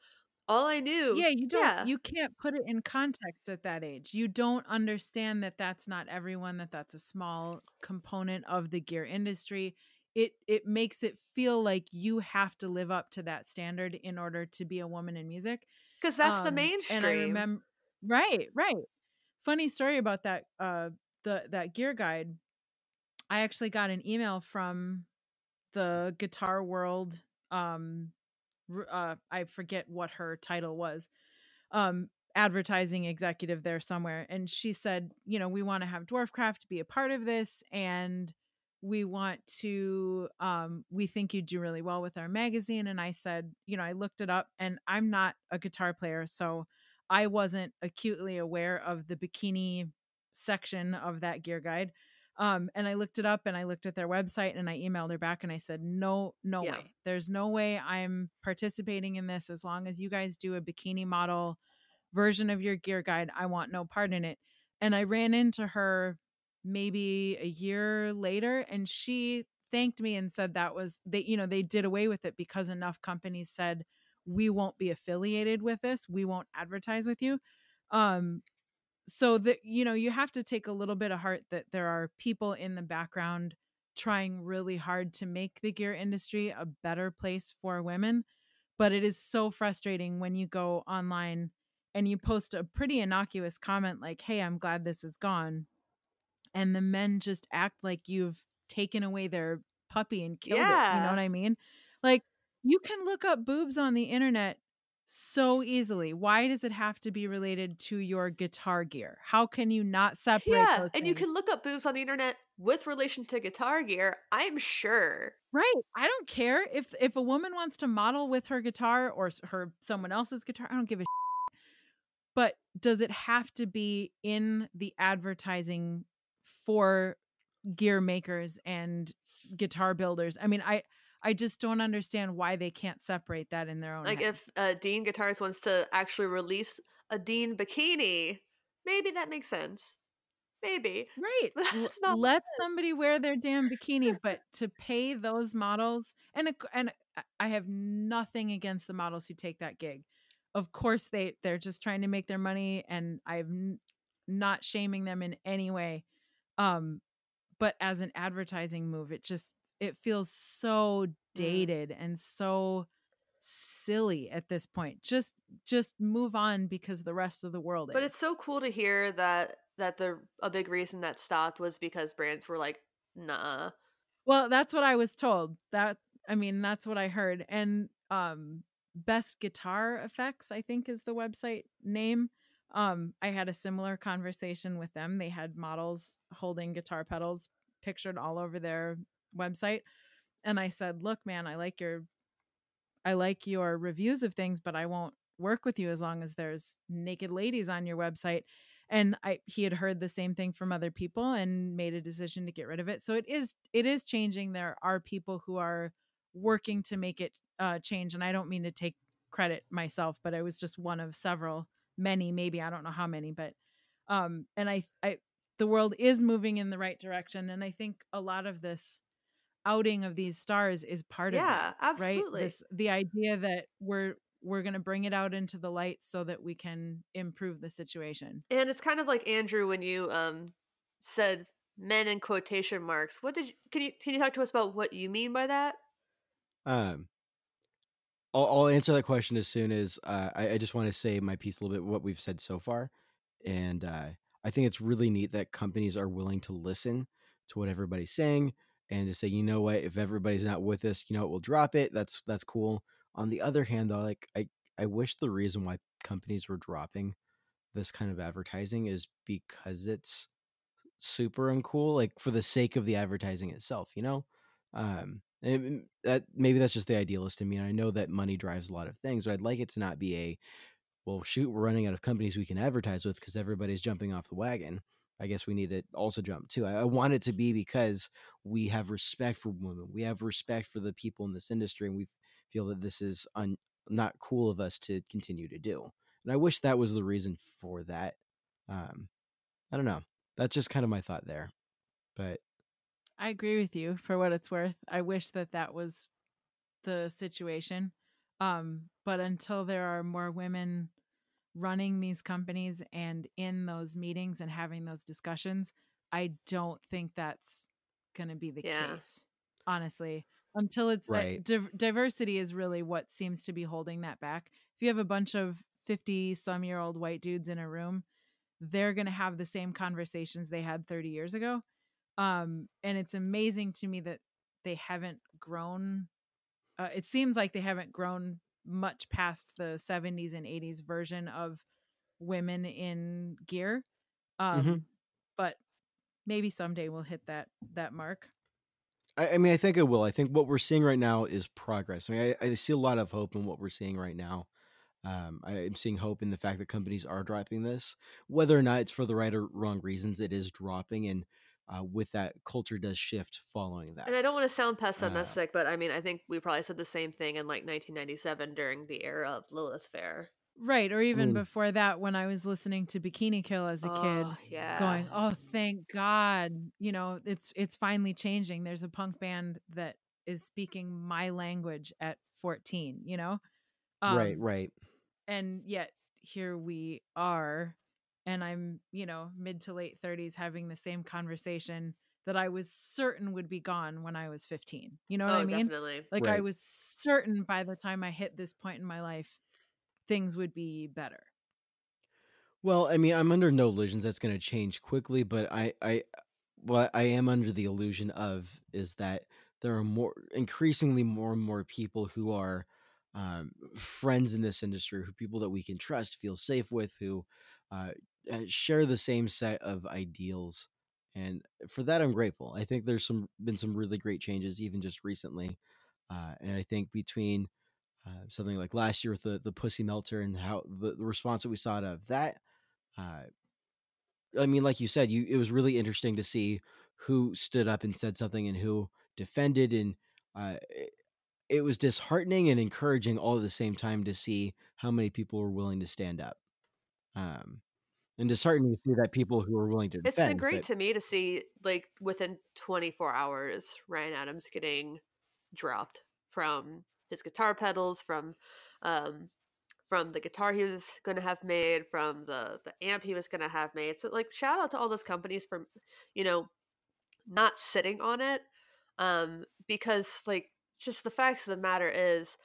All I knew. yeah you don't yeah. you can't put it in context at that age you don't understand that that's not everyone that that's a small component of the gear industry it it makes it feel like you have to live up to that standard in order to be a woman in music Because that's the Um, mainstream. and i remember right right funny story about that uh the that gear guide i actually got an email from the guitar world um uh i forget what her title was um advertising executive there somewhere and she said you know we want to have dwarfcraft be a part of this and we want to um we think you do really well with our magazine and i said you know i looked it up and i'm not a guitar player so i wasn't acutely aware of the bikini section of that gear guide um and i looked it up and i looked at their website and i emailed her back and i said no no Yeah. way. There's no way i'm participating in this as long as you guys do a bikini model version of your gear guide. I want no part in it. And i ran into her maybe a year later and she thanked me and said that was they you know they did away with it because enough companies said we won't be affiliated with this. We won't advertise with you. Um so that you know you have to take a little bit of heart that there are people in the background trying really hard to make the gear industry a better place for women but it is so frustrating when you go online and you post a pretty innocuous comment like hey i'm glad this is gone and the men just act like you've taken away their puppy and killed it you know what i mean? Like you can look up boobs on the internet so easily why does it have to be related to your guitar gear how can you not separate Yeah, and you can look up boobs on the internet with relation to guitar gear. I'm sure. Right. I don't care if if a woman wants to model with her guitar or her someone else's guitar. I don't give a. Shit. But does it have to be in the advertising for gear makers and guitar builders? I mean, I I just don't understand why they can't separate that in their own. Like heads. if uh, Dean Guitars wants to actually release a Dean bikini, maybe that makes sense. Maybe. Right. L- That's not Let somebody wear their damn bikini, but to pay those models and and I- I have nothing against the models who take that gig. Of course they they're just trying to make their money and I'm not shaming them in any way. Um but as an advertising move it just it feels so dated and so silly at this point. Just just move on because the rest of the world But is. it's so cool to hear that that the a big reason that stopped was because brands were like, nah. Well, that's what I was told. That I mean, that's what I heard. And um Best Guitar Effects, I think is the website name. Um I had a similar conversation with them. They had models holding guitar pedals pictured all over their website. And I said, "Look, man, I like your I like your reviews of things, but I won't work with you as long as there's naked ladies on your website." And I he had heard the same thing from other people and made a decision to get rid of it. So it is it is changing. There are people who are working to make it uh, change, and I don't mean to take credit myself, but I was just one of several, many, maybe I don't know how many, but um, and I I the world is moving in the right direction, and I think a lot of this outing of these stars is part of Yeah, that right this the idea that we're we're going to bring it out into the light so that we can improve the situation And it's kind of like Andrew when you um said men in quotation marks. What did you can you can you talk to us about what you mean by that? Um, I'll, I'll answer that question as soon as uh, I, I just want to say my piece a little bit what we've said so far, and uh, I think it's really neat that companies are willing to listen to what everybody's saying and to say, you know what, if everybody's not with us, you know we'll drop it. That's that's cool. On the other hand, though, like I I wish the reason why companies were dropping this kind of advertising is because it's super uncool like for the sake of the advertising itself you know um that maybe that's just the idealist in me and i know that money drives a lot of things but i'd like it to not be a well shoot we're running out of companies we can advertise with because everybody's jumping off the wagon i guess we need to also jump too I, want it to be because we have respect for women we have respect for the people in this industry and we feel that this is un, not cool of us to continue to do and i wish that was the reason for that um i don't know that's just kind of my thought there but i agree with you for what it's worth i wish that that was the situation um but until there are more women running these companies and in those meetings and having those discussions i don't think that's going to be the Yeah. case honestly until it's uh, Right. div- diversity is really what seems to be holding that back if you have a bunch of 50 some year old white dudes in a room they're going to have the same conversations they had 30 years ago um and it's amazing to me that they haven't grown uh, it seems like they haven't grown much past the 70s and 80s version of women in gear um Mhm. but maybe someday we'll hit that that mark. I, I mean i think it will. I think what we're seeing right now is progress. I mean I, I see a lot of hope in what we're seeing right now. Um, i'm seeing hope in the fact that companies are dropping this. Whether or not it's for the right or wrong reasons it is dropping and uh, with that culture does shift following that. And I don't want to sound pessimistic, but I mean, I think we probably said the same thing in like 1997 during the era of Lilith Fair. right or even mean- before that when i was listening to bikini kill as a kid Oh, yeah. going oh thank god you know it's it's finally changing. There's a punk band that is speaking my language at 14 you know? Right Um, right. and yet here we are and I'm, you know, mid to late 30s having the same conversation that I was certain would be gone when I was 15. You know what oh, I mean? definitely. Like I was certain by the time I hit this point in my life, things would be better. Well, I mean, I'm under no illusions that's going to change quickly, but I, I, what I am under the illusion of is that there are more, increasingly more and more people who are um, friends in this industry, who people that we can trust, feel safe with, who uh, uh, share the same set of ideals, and for that, I'm grateful. I think there's some been some really great changes, even just recently, uh, and I think between uh, something like last year with the the pussy melter and how the, the response that we saw out of that uh, I mean, like you said, you it was really interesting to see who stood up and said something and who defended, and uh, it, it was disheartening and encouraging all at the same time to see how many people were willing to stand up. Um, and disheartening to see that people who are willing to defend it. It's been great but- to me to see like within 24 hours Ryan Adams getting dropped from his guitar pedals from um from the guitar he was going to have made from the the amp he was going to have made. So like shout out to all those companies for you know not sitting on it um because like just the facts of the matter is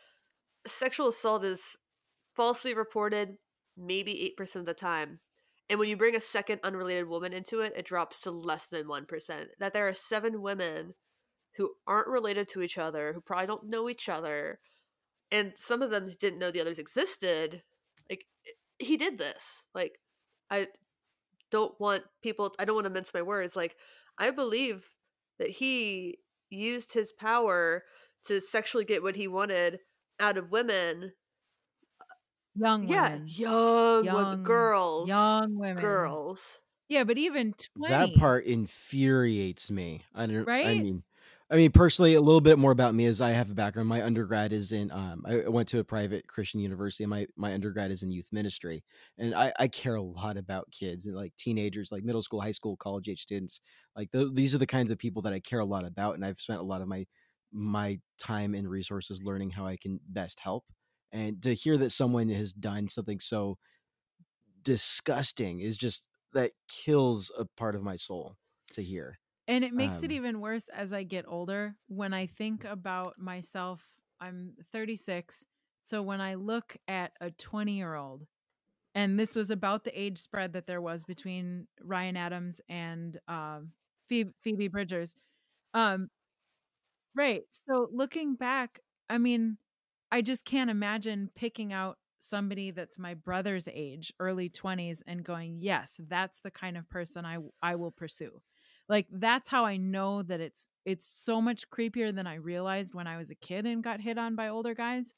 sexual assault is falsely reported maybe 8% of the time and when you bring a second unrelated woman into it, it drops to less than 1%. That there are seven women who aren't related to each other, who probably don't know each other, and some of them didn't know the others existed. Like, eh, he did this. Like, I don't want people, I don't want to mince my words. Like, I believe that he used his power to sexually get what he wanted out of women. Young Yeah, women. young, women, Young- girls. Young women. girls. Yeah, but even 20. that part infuriates me. I don't. I mean, I mean personally, a little bit more about me is I have a background. My undergrad is in. Um, I went to a private Christian university. And my my undergrad is in youth ministry, and I I care a lot about kids and like teenagers, like middle school, high school, college age students. Like th- these are the kinds of people that I care a lot about, and I've spent a lot of my my time and resources learning how I can best help. And to hear that someone has done something so disgusting is just that kills a part of my soul to hear. And it makes it Um, even worse as I get older. When I think about myself, I'm 36. So when I look at a 20 year old, and this was about the age spread that there was between Ryan Adams and um, Phoebe, Phoebe Bridgers. Um, right. So looking back, I mean, I just can't imagine picking out somebody that's my brother's age, early 20s, and going, yes, that's the kind of person I I will pursue like that's how i know that it's it's so much creepier than i realized when i was a kid and got hit on by older guys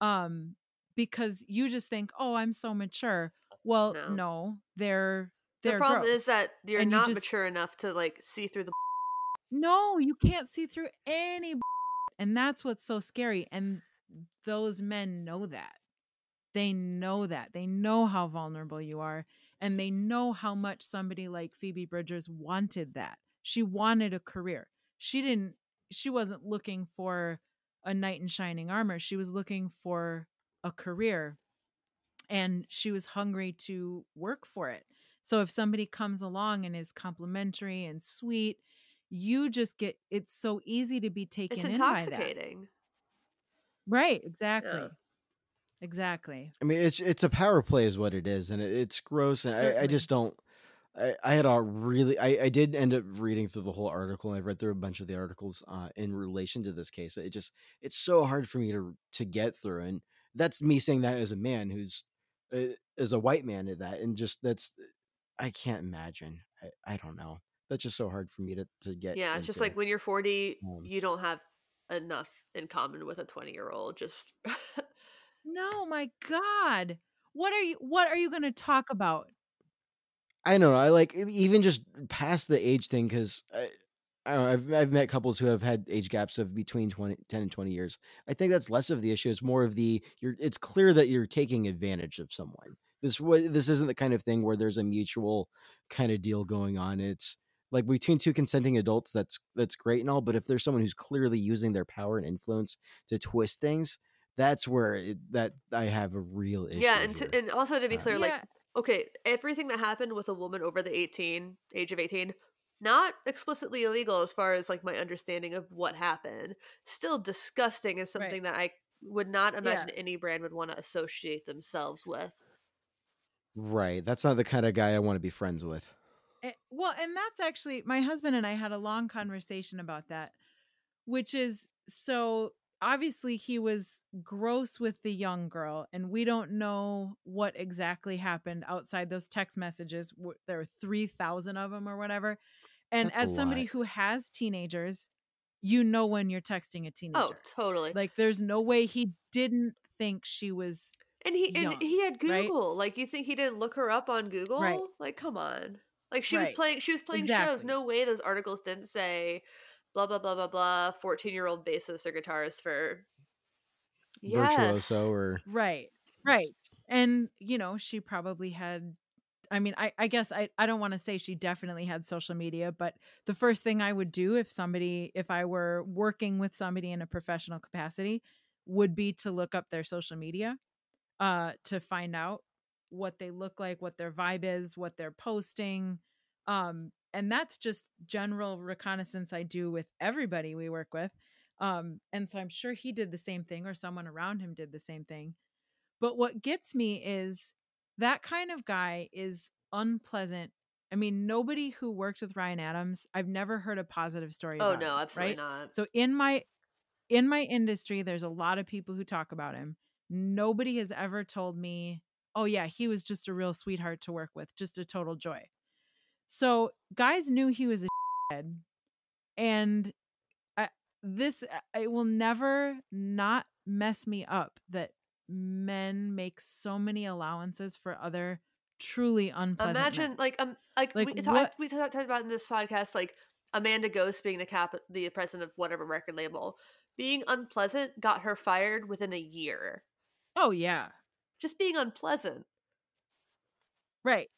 um because you just think oh i'm so mature well No. no, they're The they're the problem gross. is that you're And you not just- mature enough to like see through the. no you can't see through any and that's what's so scary and those men know that. They know that. They know how vulnerable you are and they know how much somebody like phoebe bridgers wanted that. She wanted a career. She didn't she wasn't looking for a knight in shining armor. She was looking for a career and she was hungry to work for it. So if somebody comes along and is complimentary and sweet you just get it's so easy to be taken It's in by that. intoxicating. Right exactly exactly I mean, it's it's a power play, is what it is, and it, it's gross. And I, I just don't. I, I had a really. I, I did end up reading through the whole article, and I read through a bunch of the articles uh, in relation to this case. It just it's so hard for me to to get through, and that's me saying that as a man who's uh, as a white man at that, and just that's I can't imagine. I, I don't know. That's just so hard for me to to get. Yeah, it's just like when you're 40, Um, you don't have enough in common with a 20 year old. Just no my god what are you what are you going to talk about I don't know. I like even just past the age thing because I, I don't know. I've I've met couples who have had age gaps of between 20, 10 and twenty years. I think that's less of the issue. It's more of the you're. It's clear that you're taking advantage of someone. This wa- this isn't the kind of thing where there's a mutual kind of deal going on. It's like between two consenting adults. That's that's great and all. But if there's someone who's clearly using their power and influence to twist things, that's where it, that I have a real issue. yeah, and to, and also to be Uh, clear, like Yeah. okay, everything that happened with a woman over the 18 age of 18 not explicitly illegal as far as like my understanding of what happened. Still disgusting is something that I would not imagine any brand would want to associate themselves with. Right. That's not the kind of guy I want to be friends with. Eh, well, and that's actually my husband and I had a long conversation about that, which is so obviously he was gross with the young girl and we don't know what exactly happened outside those text messages there were 3000 of them or whatever and That's as somebody lot. who has teenagers you know when you're texting a teenager Oh, totally. like there's no way he didn't think she was and he young, and he had right? Google. Like you think he didn't look her up on Google? Right. Like come on. Like she was playing she was playing shows. No way those articles didn't say blah blah blah blah blah 14 year old bassist or guitarist for Yes. Virtuoso or right right and you know she probably had i mean i, I guess i, I don't want to say she definitely had social media but the first thing i would do if somebody if i were working with somebody in a professional capacity would be to look up their social media uh to find out what they look like what their vibe is what they're posting um and that's just general reconnaissance i do with everybody we work with um and so i'm sure he did the same thing or someone around him did the same thing but what gets me is that kind of guy is unpleasant i mean nobody who worked with ryan adams i've never heard a positive story Oh no, him, absolutely right? not. so in my in my industry there's a lot of people who talk about him nobody has ever told me oh yeah he was just a real sweetheart to work with just a total joy so guys knew he was a head and I, this it will never not mess me up that men make so many allowances for other truly unpleasant Imagine men. like um like, Like, we ta- what- we talked talked about in this podcast like Amanda Ghost being the cap the president of whatever record label being unpleasant got her fired within a year. oh yeah Just being unpleasant. Right.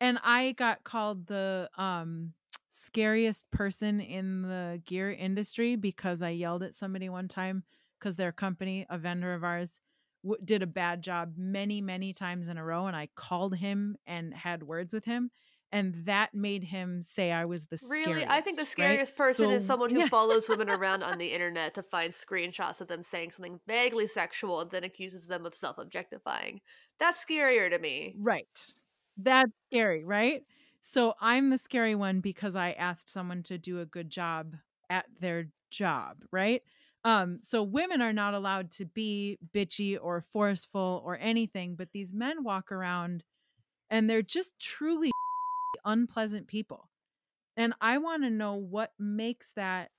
And I got called the um scariest person in the gear industry because I yelled at somebody one time because their company, a vendor of ours, w- did a bad job many, many times in a row. And I called him and had words with him. And that made him say I was the Really, I think the scariest, right? person is someone who yeah. follows women around on the internet to find screenshots of them saying something vaguely sexual and then accuses them of self-objectifying. That's scarier to me. Right. That's scary, right? So I'm the scary one because I asked someone to do a good job at their job, right? Um, so women are not allowed to be bitchy or forceful or anything, but these men walk around and they're just truly unpleasant people. And I want to know what makes that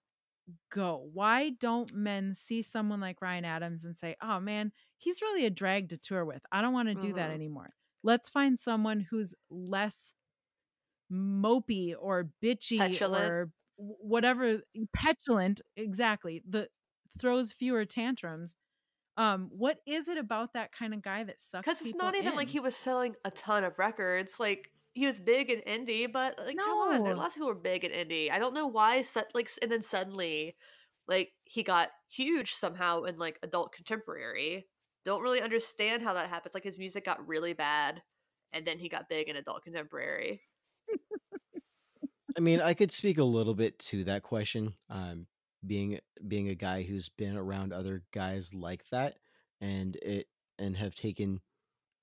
go. Why don't men see someone like Ryan Adams and say, oh man, he's really a drag to tour with. I don't want to do that Mhm. anymore. Let's find someone who's less mopey or bitchy Petulant. or whatever petulant exactly the throws fewer tantrums um what is it about that kind of guy that sucks Because it's not even like he was selling a ton of records. Like he was big in indie, but like come on, No. lots of people were big in indie. I don't know why. Like and then suddenly, like he got huge somehow in like adult contemporary. Don't really understand how that happens. Like his music got really bad, and then he got big in adult contemporary. I mean, I could speak a little bit to that question. Um, being being a guy who's been around other guys like that, and it and have taken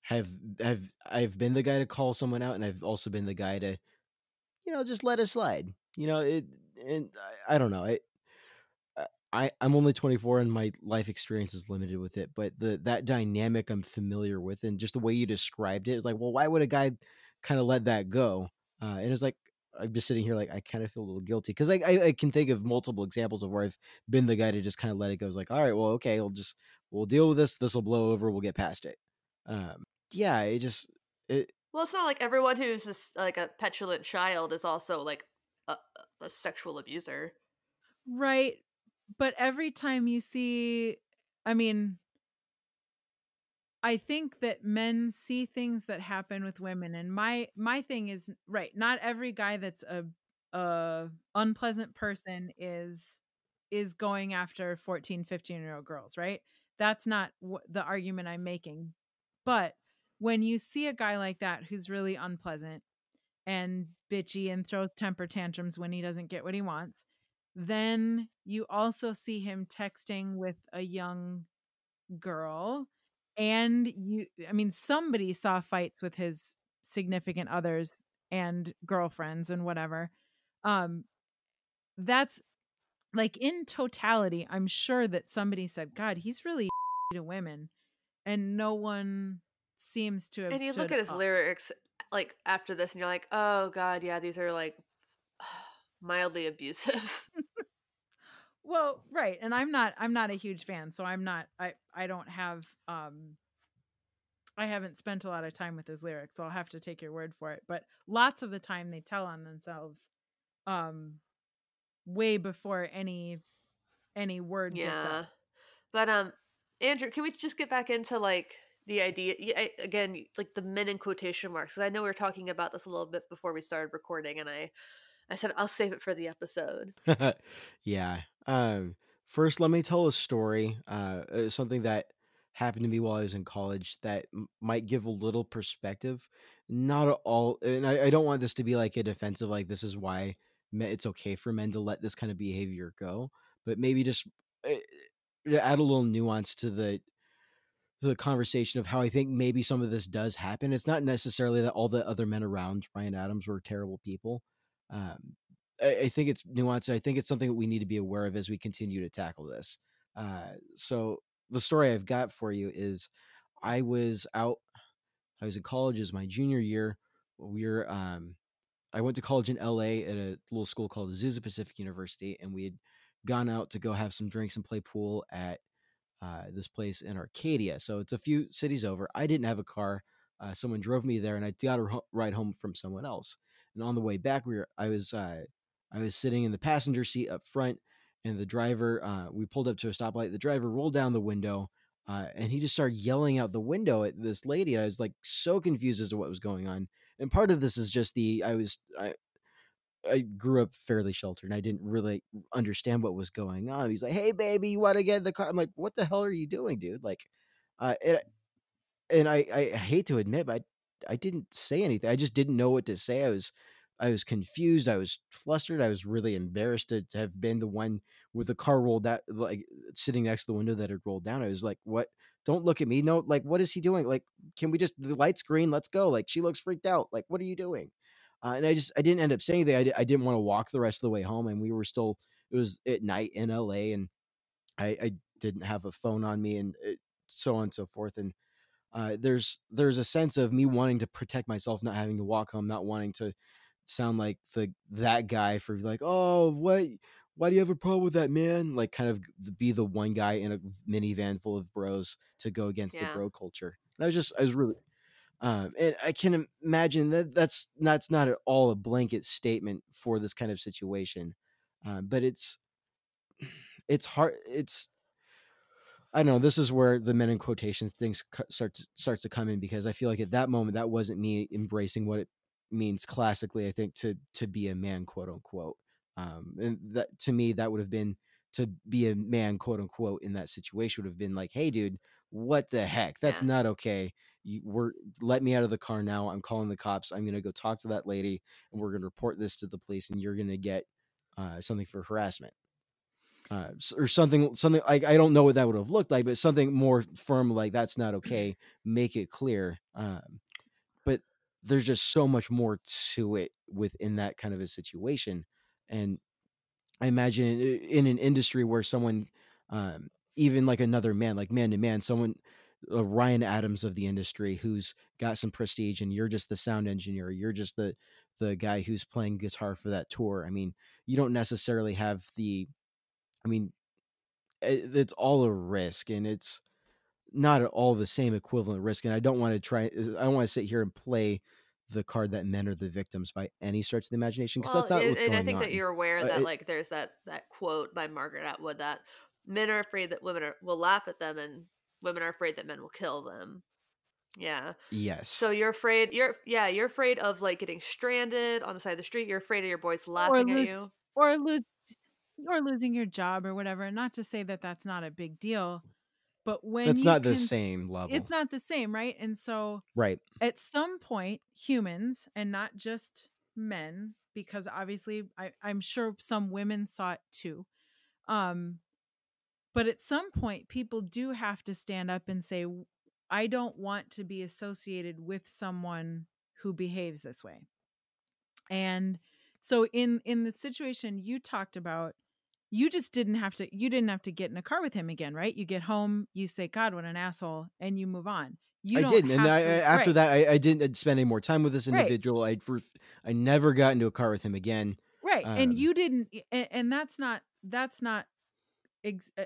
have have I've been the guy to call someone out, and I've also been the guy to, you know, just let it slide. You know, it and I, I don't know. I I I'm only 24 and my life experience is limited with it, but the that dynamic I'm familiar with, and just the way you described it is like, well, why would a guy kind of let that go? Uh, and it's like I'm just sitting here like I kind of feel a little guilty because I, I I can think of multiple examples of where I've been the guy to just kind of let it go. It's like, all right, well, okay, we'll just we'll deal with this. This will blow over. We'll get past it. Um, yeah, it just it Well, it's not like everyone who's this, like a petulant child is also like a, a- a sexual abuser. right but every time you see i mean i think that men see things that happen with women and my my thing is right not every guy that's a a unpleasant person is is going after 14 15 year old girls right that's not wh- the argument i'm making but when you see a guy like that who's really unpleasant and bitchy and throws temper tantrums when he doesn't get what he wants, then you also see him texting with a young girl and you i mean somebody saw fights with his significant others and girlfriends and whatever um that's like in totality i'm sure that somebody said god he's really to women and no one seems to have And you look at his up. lyrics like after this and you're like, "Oh god, yeah, these are like mildly abusive." well right and i'm not i'm not a huge fan so i'm not i i don't have um i haven't spent a lot of time with his lyrics so i'll have to take your word for it but lots of the time they tell on themselves um way before any any word gets yeah. But um Andrew, can we just get back into like the idea I- again like the men in quotation marks 'cause I know we were talking about this a little bit before we started recording and I I said I'll save it for the episode. yeah. Um, first, let me tell a story. Uh, uh, something that happened to me while I was in college that m- might give a little perspective. Not at all, and I, I don't want this to be like a defensive, like this is why it's okay for men to let this kind of behavior go, but maybe just uh, add a little nuance to the the conversation of how I think maybe some of this does happen. It's not necessarily that all the other men around Ryan Adams were terrible people. Um, I, I think it's nuanced. I think it's something that we need to be aware of as we continue to tackle this. Uh, so the story I've got for you is I was out. I was in college as my junior year. We're. um, I went to college in LA at a little school called Azusa Pacific University, and we had gone out to go have some drinks and play pool at uh, this place in Arcadia. So it's a few cities over. I didn't have a car. Uh, someone drove me there, and I got a ride home from someone else. And on the way back, we were I was uh, I was sitting in the passenger seat up front, and the driver uh, we pulled up to a stoplight. The driver rolled down the window. Uh, and he just started yelling out the window at this lady. And I was like so confused as to what was going on. And part of this is just the I was I I grew up fairly sheltered and I didn't really understand what was going on. He's like, "Hey, baby, you want to get in the car?" I'm like, "What the hell are you doing, dude?" Like, uh, and, and I, I hate to admit, but I, I didn't say anything. I just didn't know what to say. I was, I was confused. I was flustered. I was really embarrassed to, to have been the one with the car rolled out, like sitting next to the window that had rolled down. I was like, "What? Don't look at me. No, like, what is he doing? Like, can we just the light's green? Let's go." Like, she looks freaked out. Like, what are you doing? Uh, and I just I didn't end up saying anything. I, I didn't want to walk the rest of the way home, and we were still it was at night in LA, and I, I didn't have a phone on me, and it, so on and so forth. And uh, there's there's a sense of me wanting to protect myself, not having to walk home, not wanting to sound like the that guy for like, oh, what? Why do you have a problem with that man? Like, kind of be the one guy in a minivan full of bros to go against Yeah. the bro culture. And I was just I was really um, and I can imagine that that's that's not at all a blanket statement for this kind of situation, uh, but it's it's hard. It's I know. This is where the men in quotations things co- start to, starts to come in because I feel like at that moment that wasn't me embracing what it means classically. I think to to be a man, quote unquote, um, and that to me that would have been to be a man, quote unquote, in that situation would have been like, hey, dude, what the heck? That's Yeah. not okay. You we're let me out of the car now. I'm calling the cops. I'm gonna go talk to that lady, and we're gonna report this to the police, and you're gonna get uh, something for harassment uh, or something something like I don't know what that would have looked like, but something more firm like that's not okay. Make it clear. Um, but there's just so much more to it within that kind of a situation, and I imagine in an industry where someone, um, even like another man, like man to man, someone. Uh, Ryan Adams of the industry, who's got some prestige, and you're just the sound engineer. You're just the the guy who's playing guitar for that tour. I mean, you don't necessarily have the I mean, it, it's all a risk and it's not at all the same equivalent risk. And I don't want to try, I don't want to sit here and play the card that men are the victims by any stretch of the imagination because Well, that's not and, what's and going I think on. that you're aware Uh, that it- like there's that that quote by Margaret Atwood that men are afraid that women are, will laugh at them and women are afraid that men will kill them. Yeah. yes. So you're afraid you're yeah, you're afraid of like getting stranded on the side of the street. You're afraid of your boys laughing at lose- you. or lose or losing your job or whatever not to say that that's not a big deal but when That's not the can s- same level. it's not the same right and so right. at some point humans and not just men because obviously I, i'm sure some women saw it too um but at some point people do have to stand up and say i don't want to be associated with someone who behaves this way and so in in the situation you talked about you just didn't have to you didn't have to get in a car with him again right you get home you say god what an asshole and you move on you I didn't, and I, to- after right. that, I, I didn't spend any more time with this Right. individual. I I never got into a car with him again. right and um, you didn't and, and that's not that's not ex- uh,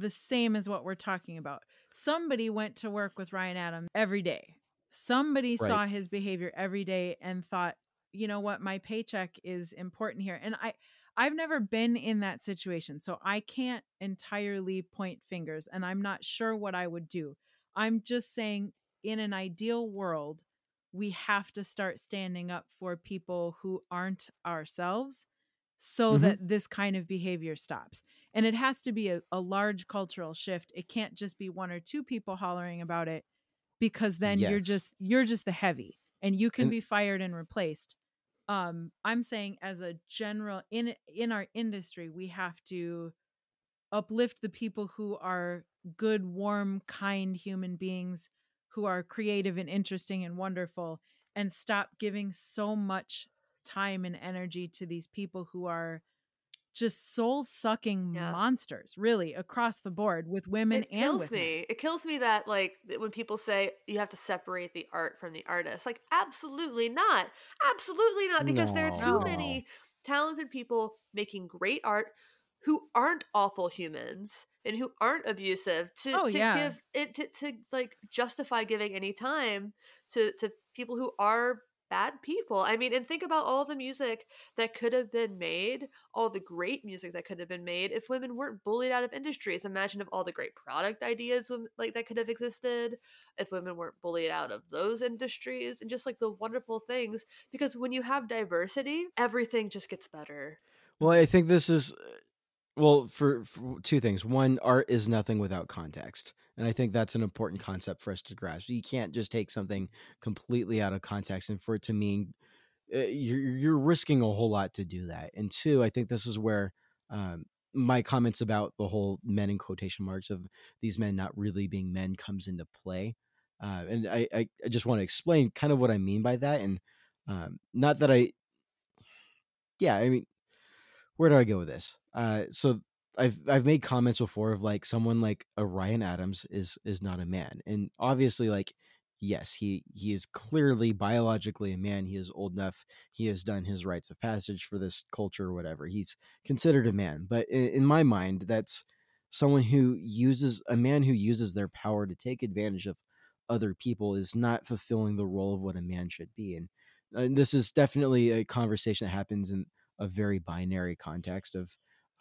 the same as what we're talking about somebody went to work with ryan adams every day somebody Right. saw his behavior every day and thought you know what my paycheck is important here and i i've never been in that situation so i can't entirely point fingers and i'm not sure what i would do i'm just saying in an ideal world we have to start standing up for people who aren't ourselves so Mhm. that this kind of behavior stops. And it has to be a, a large cultural shift. It can't just be one or two people hollering about it because then you're just you're just the heavy and you can And- be fired and replaced. Um I'm saying as a general in in our industry we have to uplift the people who are good, warm, kind human beings who are creative and interesting and wonderful and stop giving so much time and energy to these people who are just soul sucking Yeah. monsters, really, across the board with women it and kills with men. me. It kills me that like when people say you have to separate the art from the artist. Like absolutely not. Absolutely not because there are too No. many talented people making great art who aren't awful humans and who aren't abusive to, Oh, to yeah. give it to, to like justify giving any time to to people who are bad people. I mean, and think about all the music that could have been made, all the great music that could have been made if women weren't bullied out of industries. Imagine if all the great product ideas like that could have existed, if women weren't bullied out of those industries, and just like the wonderful things. Because when you have diversity, everything just gets better. Well, I think this is uh, well for, for two things. One, art is nothing without context, and I think that's an important concept for us to grasp. You can't just take something completely out of context and for it to mean uh, you're you're risking a whole lot to do that. And two, I think this is where um, my comments about the whole men in quotation marks of these men not really being men comes into play. Uh, and I, I, just want to explain kind of what I mean by that. And um, not that I, yeah, I mean, where do I go with this? Uh, so I've I've made comments before of like someone like a Ryan Adams is is not a man, and obviously like yes he he is clearly biologically a man. He is old enough. He has done his rites of passage for this culture or whatever. He's considered a man, but in, in my mind, that's someone who uses a man who uses their power to take advantage of other people is not fulfilling the role of what a man should be and, and this is definitely a conversation that happens in a very binary context of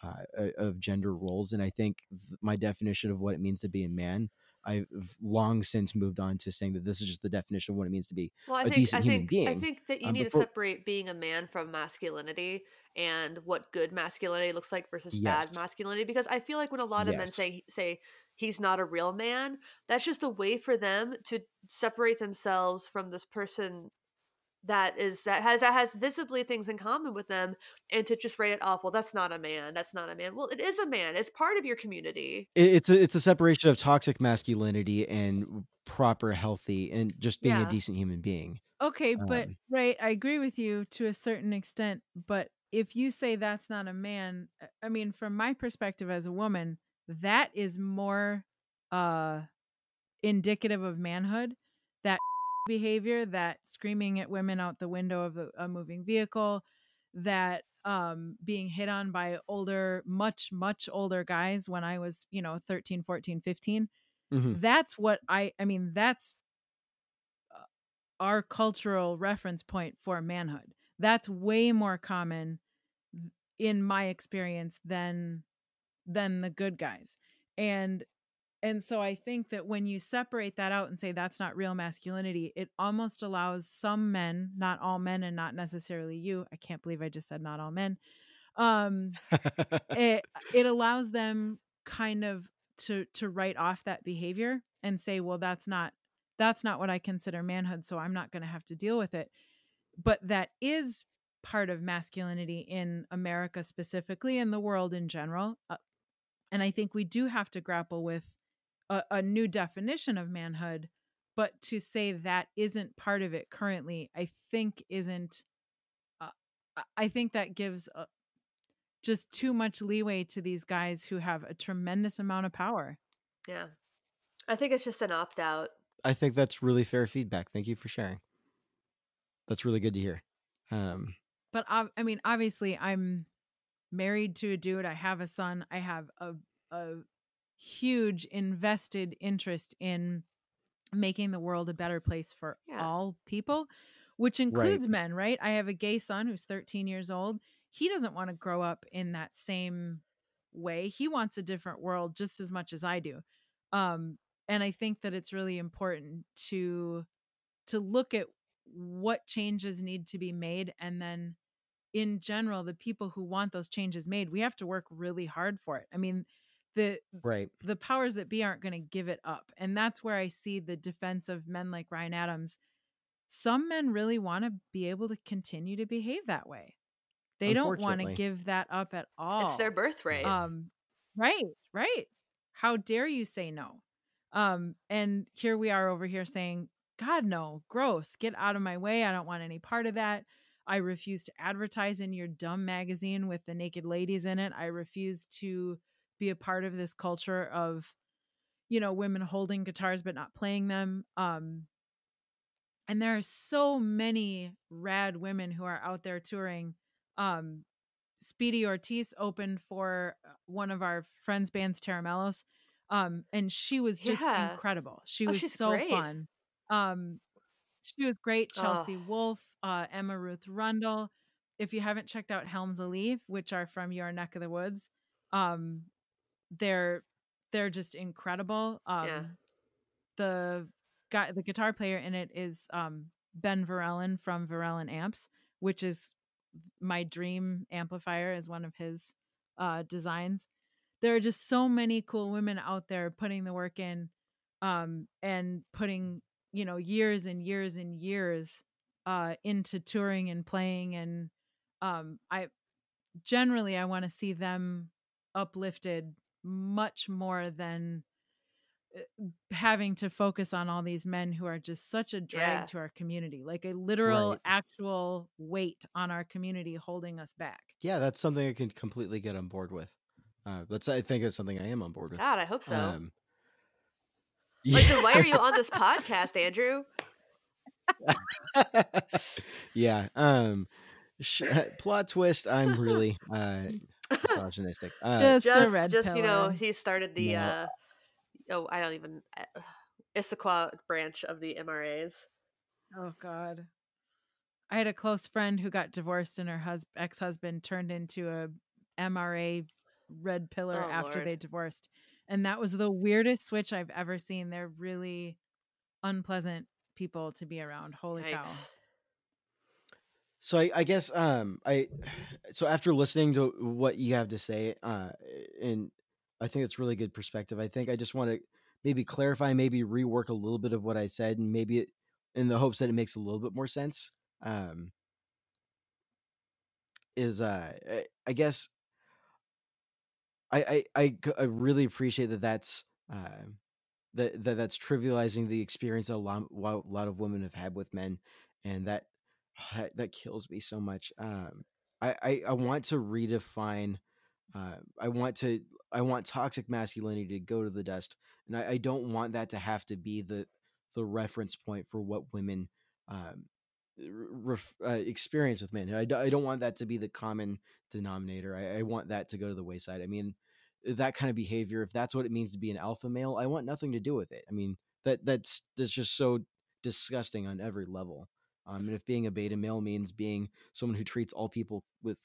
uh, uh, of gender roles and i think th- my definition of what it means to be a man i've long since moved on to saying that this is just the definition of what it means to be Well, I a think decent I human think I think that you Um, need before- to separate being a man from masculinity and what good masculinity looks like versus Yes. bad masculinity because I feel like when a lot of men say say he's not a real man, that's just a way for them to separate themselves from this person that is that has that has visibly things in common with them and to just write it off well that's not a man that's not a man well it is a man it's part of your community it's a it's a separation of toxic masculinity and proper healthy and just being Yeah. a decent human being Okay, but Um, right, I agree with you to a certain extent, but if you say that's not a man, uh, I mean from my perspective as a woman, that is more uh indicative of manhood. That behavior, that screaming at women out the window of a, a moving vehicle, that um being hit on by older much much older guys when I was, you know, 13, 14, 15 mhm. that's what i i mean that's uh, our cultural reference point for manhood that's way more common in my experience than than the good guys and and so i think that when you separate that out and say that's not real masculinity it almost allows some men not all men and not necessarily you i can't believe i just said not all men um it it allows them kind of to to write off that behavior and say well that's not that's not what i consider manhood so i'm not going to have to deal with it. But that is part of masculinity in america specifically and the world in general uh, and i think we do have to grapple with a, a new definition of manhood but to say that isn't part of it currently i think isn't uh, i think that gives a, just too much leeway to these guys who have a tremendous amount of power. Yeah. I think it's just an opt out. I think that's really fair feedback. Thank you for sharing. That's really good to hear. Um, but I, I mean, obviously, I'm married to a dude. I have a son. I have a a huge invested interest in making the world a better place for yeah. all people, which includes right. men. Right? I have a gay son who's 13 years old he doesn't want to grow up in that same way. He wants a different world just as much as I do. Um, and I think that it's really important to to look at what changes need to be made and then in general the people who want those changes made we have to work really hard for it i mean the right the powers that be aren't going to give it up and that's where i see the defense of men like ryan adams some men really want to be able to continue to behave that way they don't want to give that up at all. It's their birthright. Um, right, right. How dare you say no? Um, and here we are over here saying, God, no, gross, get out of my way. I don't want any part of that. I refuse to advertise in your dumb magazine with the naked ladies in it. I refuse to be a part of this culture of, you know, women holding guitars but not playing them. Um, and there are so many rad women who are out there touring um Speedy Ortiz opened for uh, one of our friends' bands, Tera Melos. Um, and she was just yeah. incredible. She oh, was so great. fun. Um, she was great. Chelsea oh. Wolfe, uh, Emma Ruth Rundle. If you haven't checked out Helms Alee, which are from your neck of the woods, um, they're they're just incredible. Um, yeah. The guy, the guitar player in it is um, Ben Verellen from Verellen Amps, which is my dream amplifier is one of his uh, designs. There are just so many cool women out there putting the work in um, and putting, you know, years and years and years uh, into touring and playing. And um, I generally I want to see them uplifted much more than uh, having to focus on all these men who are just such a drag yeah. to our community like a literal right. actual weight on our community holding us back yeah that's something i can completely get on board with uh that's i think it's something i am on board with god i hope so um, yeah. like then why are you on this podcast andrew yeah um sh- plot twist i'm really uh misogynistic uh, just, just, a red just you know he started the uh oh, I don't even uh, Issaquah branch of the MRAs. Oh God. I had a close friend who got divorced and her hus- ex-husband turned into a MRA red pillar oh, after Lord. they divorced. And that was the weirdest switch I've ever seen. They're really unpleasant people to be around. Holy Yikes. cow. So I, I, guess um I so after listening to what you have to say uh and I think it's really good perspective. I think I just want to maybe clarify, maybe rework a little bit of what I said, and maybe it, in the hopes that it makes a little bit more sense. Um, is uh, I guess I I I, I really appreciate that that's uh, that, that that's trivializing the experience a lot, a lot of women have had with men, and that that, that kills me so much. Um, I, I I want to redefine uh, I want to I want toxic masculinity to go to the dust, and I, I don't want that to have to be the the reference point for what women um, ref, uh, experience with men. I, I don't want that to be the common denominator. I, I want that to go to the wayside. I mean, that kind of behavior, if that's what it means to be an alpha male, I want nothing to do with it. I mean, that that's that's just so disgusting on every level. Um, and if being a beta male means being someone who treats all people with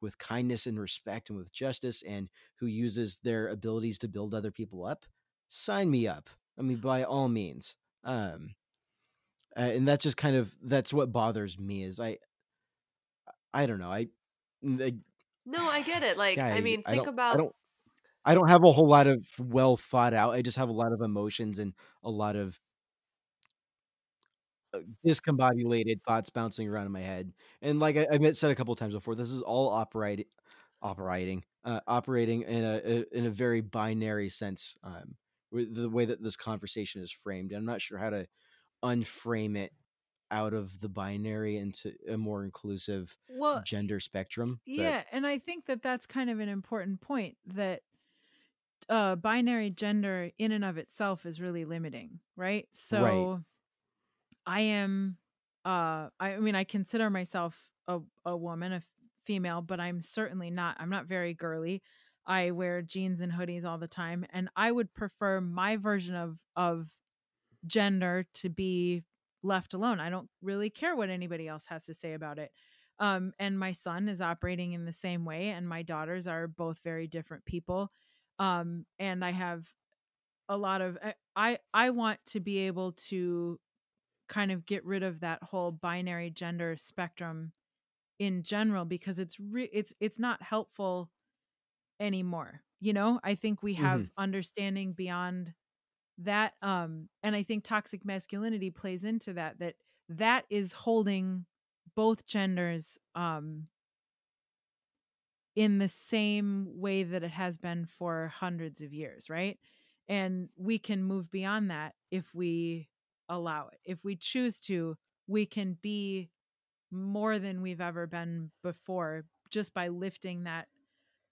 with kindness and respect and with justice and who uses their abilities to build other people up, sign me up. I mean, by all means. Um, uh, and that's just kind of that's what bothers me is I, I don't know. I, I no, I get it. Like, yeah, I, I mean, think I about I don't have a whole lot of well thought out. I just have a lot of emotions and a lot of discombobulated thoughts bouncing around in my head. And like I, I've said a couple times before, this is all operating, operating, uh, operating in a, a, in a very binary sense. Um, the way that this conversation is framed, I'm not sure how to unframe it out of the binary into a more inclusive well gender spectrum. but- yeah and i think that that's kind of an important point that uh binary gender in and of itself is really limiting right so i am uh i mean i consider myself a, a woman a female but i'm certainly not i'm not very girly. I wear jeans and hoodies all the time and i would prefer my version of of gender to be left alone. I don't really care what anybody else has to say about it. Um, and my son is operating in the same way and my daughters are both very different people. Um, and i have a lot of I- i i want to be able to kind of get rid of that whole binary gender spectrum in general because it's re- it's it's not helpful anymore you know? I think we have understanding beyond that um and i think toxic masculinity plays into that that that is holding both genders um in the same way that it has been for hundreds of years right? And we can move beyond that if we allow it. If we choose to we can be more than we've ever been before just by lifting that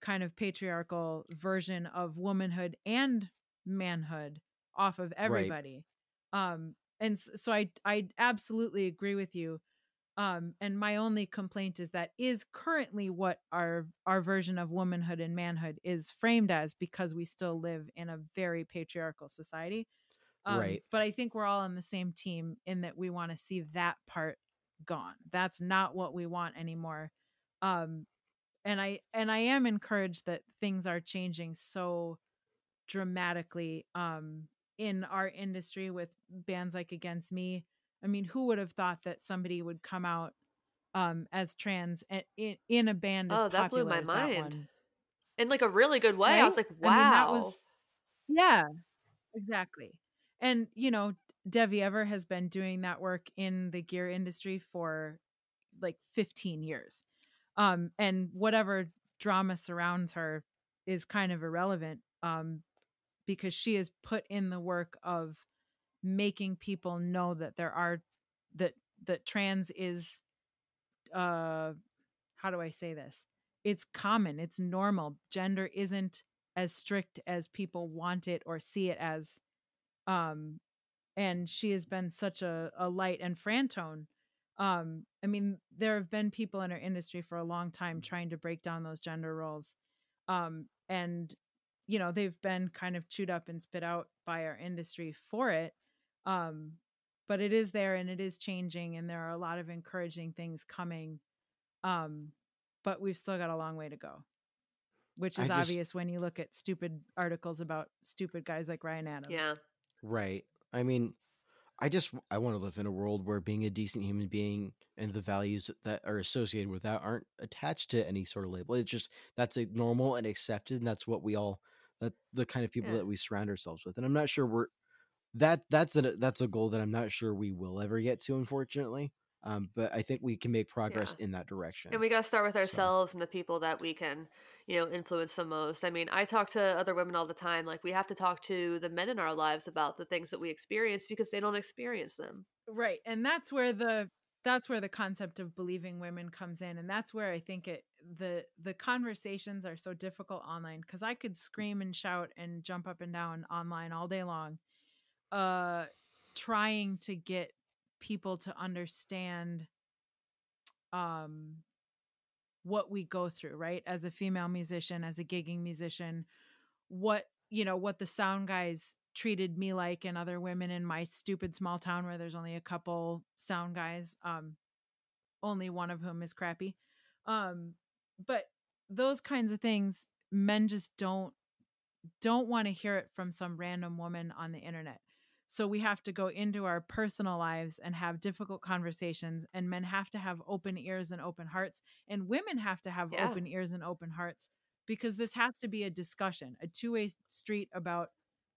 kind of patriarchal version of womanhood and manhood off of everybody. Um and so i i absolutely agree with you um and my only complaint is that is currently what our our version of womanhood and manhood is framed as because we still live in a very patriarchal society um, Right. but i think we're all on the same team in that we want to see that part gone that's not what we want anymore um and i and i am encouraged that things are changing so dramatically um in our industry with bands like against me i mean who would have thought that somebody would come out um as trans a- in, in a band as Oh, that blew popular my mind. in like a really good way. I was like, wow. I mean, that was yeah, exactly. And you know, Devi Ever has been doing that work in the gear industry for like 15 years. Um, and whatever drama surrounds her is kind of irrelevant um, because she has put in the work of making people know that there are that that trans is uh how do I say this? It's common, it's normal. Gender isn't as strict as people want it or see it as. Um, and she has been such a, a light and Frantone. Um, I mean, there have been people in our industry for a long time trying to break down those gender roles. Um, and you know, they've been kind of chewed up and spit out by our industry for it. Um, but it is there and it is changing and there are a lot of encouraging things coming um but we've still got a long way to go which is just- obvious when you look at stupid articles about stupid guys like ryan adams yeah. Right. I mean, I just I want to live in a world where being a decent human being and the values that are associated with that aren't attached to any sort of label. It's just that's a normal and accepted, and that's what we all that the kind of people Yeah. that we surround ourselves with. And I'm not sure we're that that's a that's a goal that I'm not sure we will ever get to, unfortunately. Um, but I think we can make progress in that direction. And we got to start with So- ourselves and the people that we can, you know, influence the most. I mean, I talk to other women all the time. Like, we have to talk to the men in our lives about the things that we experience because they don't experience them. right and that's where the that's where the concept of believing women comes in and that's where i think it the the conversations are so difficult online because i could scream and shout and jump up and down online all day long uh trying to get people to understand um what we go through right? As a female musician as a gigging musician what you know what the sound guys treated me like and other women in my stupid small town where there's only a couple sound guys um only one of whom is crappy. Um but those kinds of things men just don't don't want to hear it from some random woman on the internet so we have to go into our personal lives and have difficult conversations and men have to have open ears and open hearts and women have to have Yeah. open ears and open hearts because this has to be a discussion, a two way street about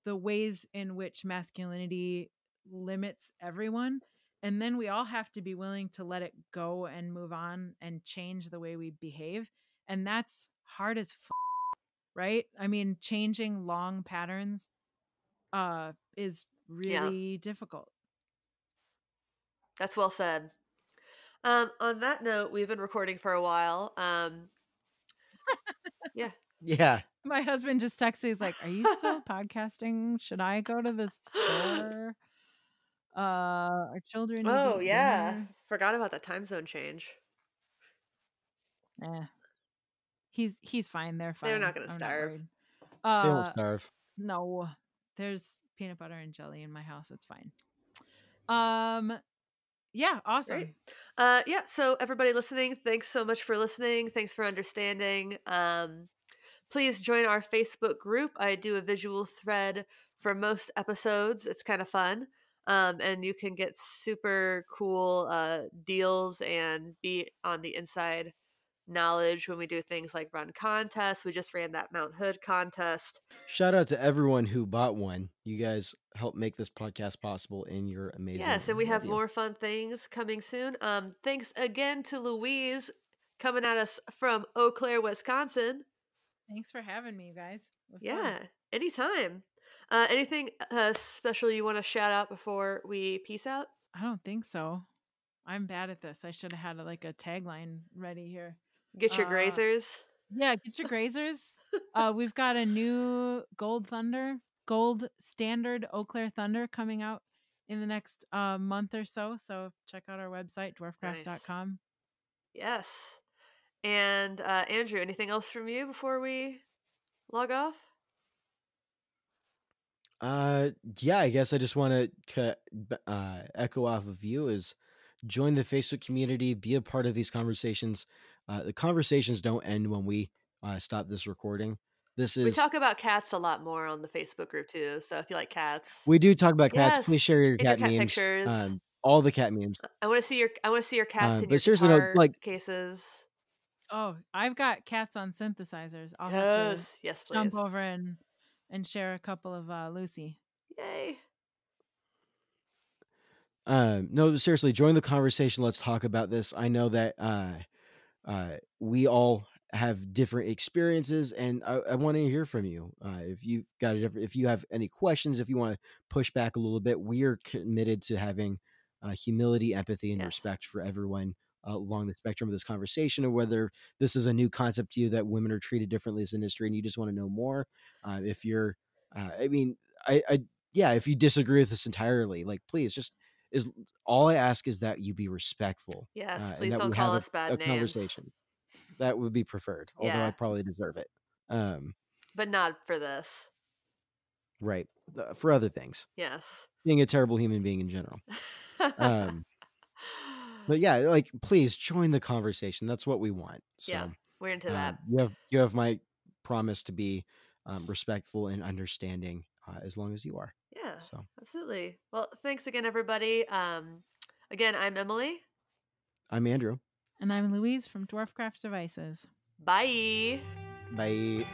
the ways in which masculinity limits everyone. And then we all have to be willing to let it go and move on and change the way we behave. And that's hard as f- right? I mean, changing long patterns uh is really difficult. That's well said. Um, on that note, we've been recording for a while. Um, yeah. Yeah. My husband just texted. He's like, "Are you still podcasting? Should I go to the store? Uh, our children." Oh yeah. dinner." Forgot about that time zone change. Eh. He's he's fine. They're fine. They're not gonna I'm starve. worried. They Uh, won't starve. no, there's peanut butter and jelly in my house. It's fine. Um, yeah, awesome. Great. Uh, yeah. So everybody listening, thanks so much for listening. Thanks for understanding. Um, please join our Facebook group. I do a visual thread for most episodes. It's kind of fun. Um, and you can get super cool uh, deals and be on the inside knowledge when we do things like run contests. We just ran that Mount Hood contest. Shout out to everyone who bought one. You guys helped make this podcast possible, and you're amazing. Yes, and we have you. more fun things coming soon. Um, thanks again to Louise coming at us from Eau Claire, Wisconsin. Thanks for having me, you guys. It was fun. Yeah, anytime. Uh, anything uh, special you want to shout out before we peace out? I don't think so. I'm bad at this. I should have had like a tagline ready here. Get your Uh, grazers. Yeah, get your grazers. uh, we've got a new Gold Thunder, Gold Standard Eau Claire Thunder coming out in the next uh, month or so. So check out our website, dwarfcraft.com. Yes. And uh, Andrew, anything else from you before we log off? Uh, yeah, I guess I just want to uh, echo off of you is join the Facebook community, be a part of these conversations. Uh, the conversations don't end when we uh, stop this recording. This is We talk about cats a lot more on the Facebook group too. So if you like cats, we do talk about cats. Yes, Please share your and your cat, cat memes. pictures. Um, all the cat memes. I want to see your I want to see your cats Uh, in but your seriously, no, like- cases. Oh, I've got cats on synthesizers. I'll have to Yes, yes, please. jump over and and share a couple of uh, Lucy. Yay! Um, no, seriously, join the conversation. Let's talk about this. I know that uh, uh, we all have different experiences, and I, I want to hear from you. Uh, if you've got a different, if you have any questions, if you want to push back a little bit, we are committed to having uh, humility, empathy, and Yes. respect for everyone uh, along the spectrum of this conversation, or whether this is a new concept to you that women are treated differently as an industry, and you just want to know more. Uh, if you're, uh, I mean, I, I, yeah, if you disagree with this entirely, like, please just is all I ask is that you be respectful. Yes, uh, please don't call us bad a, a names, conversation. That would be preferred, although I probably deserve it. Um, but not for this. right. Uh, for other things, Yes. being a terrible human being in general. Um, but yeah, like please join the conversation. That's what we want. So yeah, we're into um, that. you have you have my promise to be um, respectful and understanding uh, as long as you are. Yeah, So absolutely. Well, thanks again, everybody. Um, again, I'm Emily. I'm Andrew. And I'm Louise from Dwarfcraft Devices. Bye. Bye.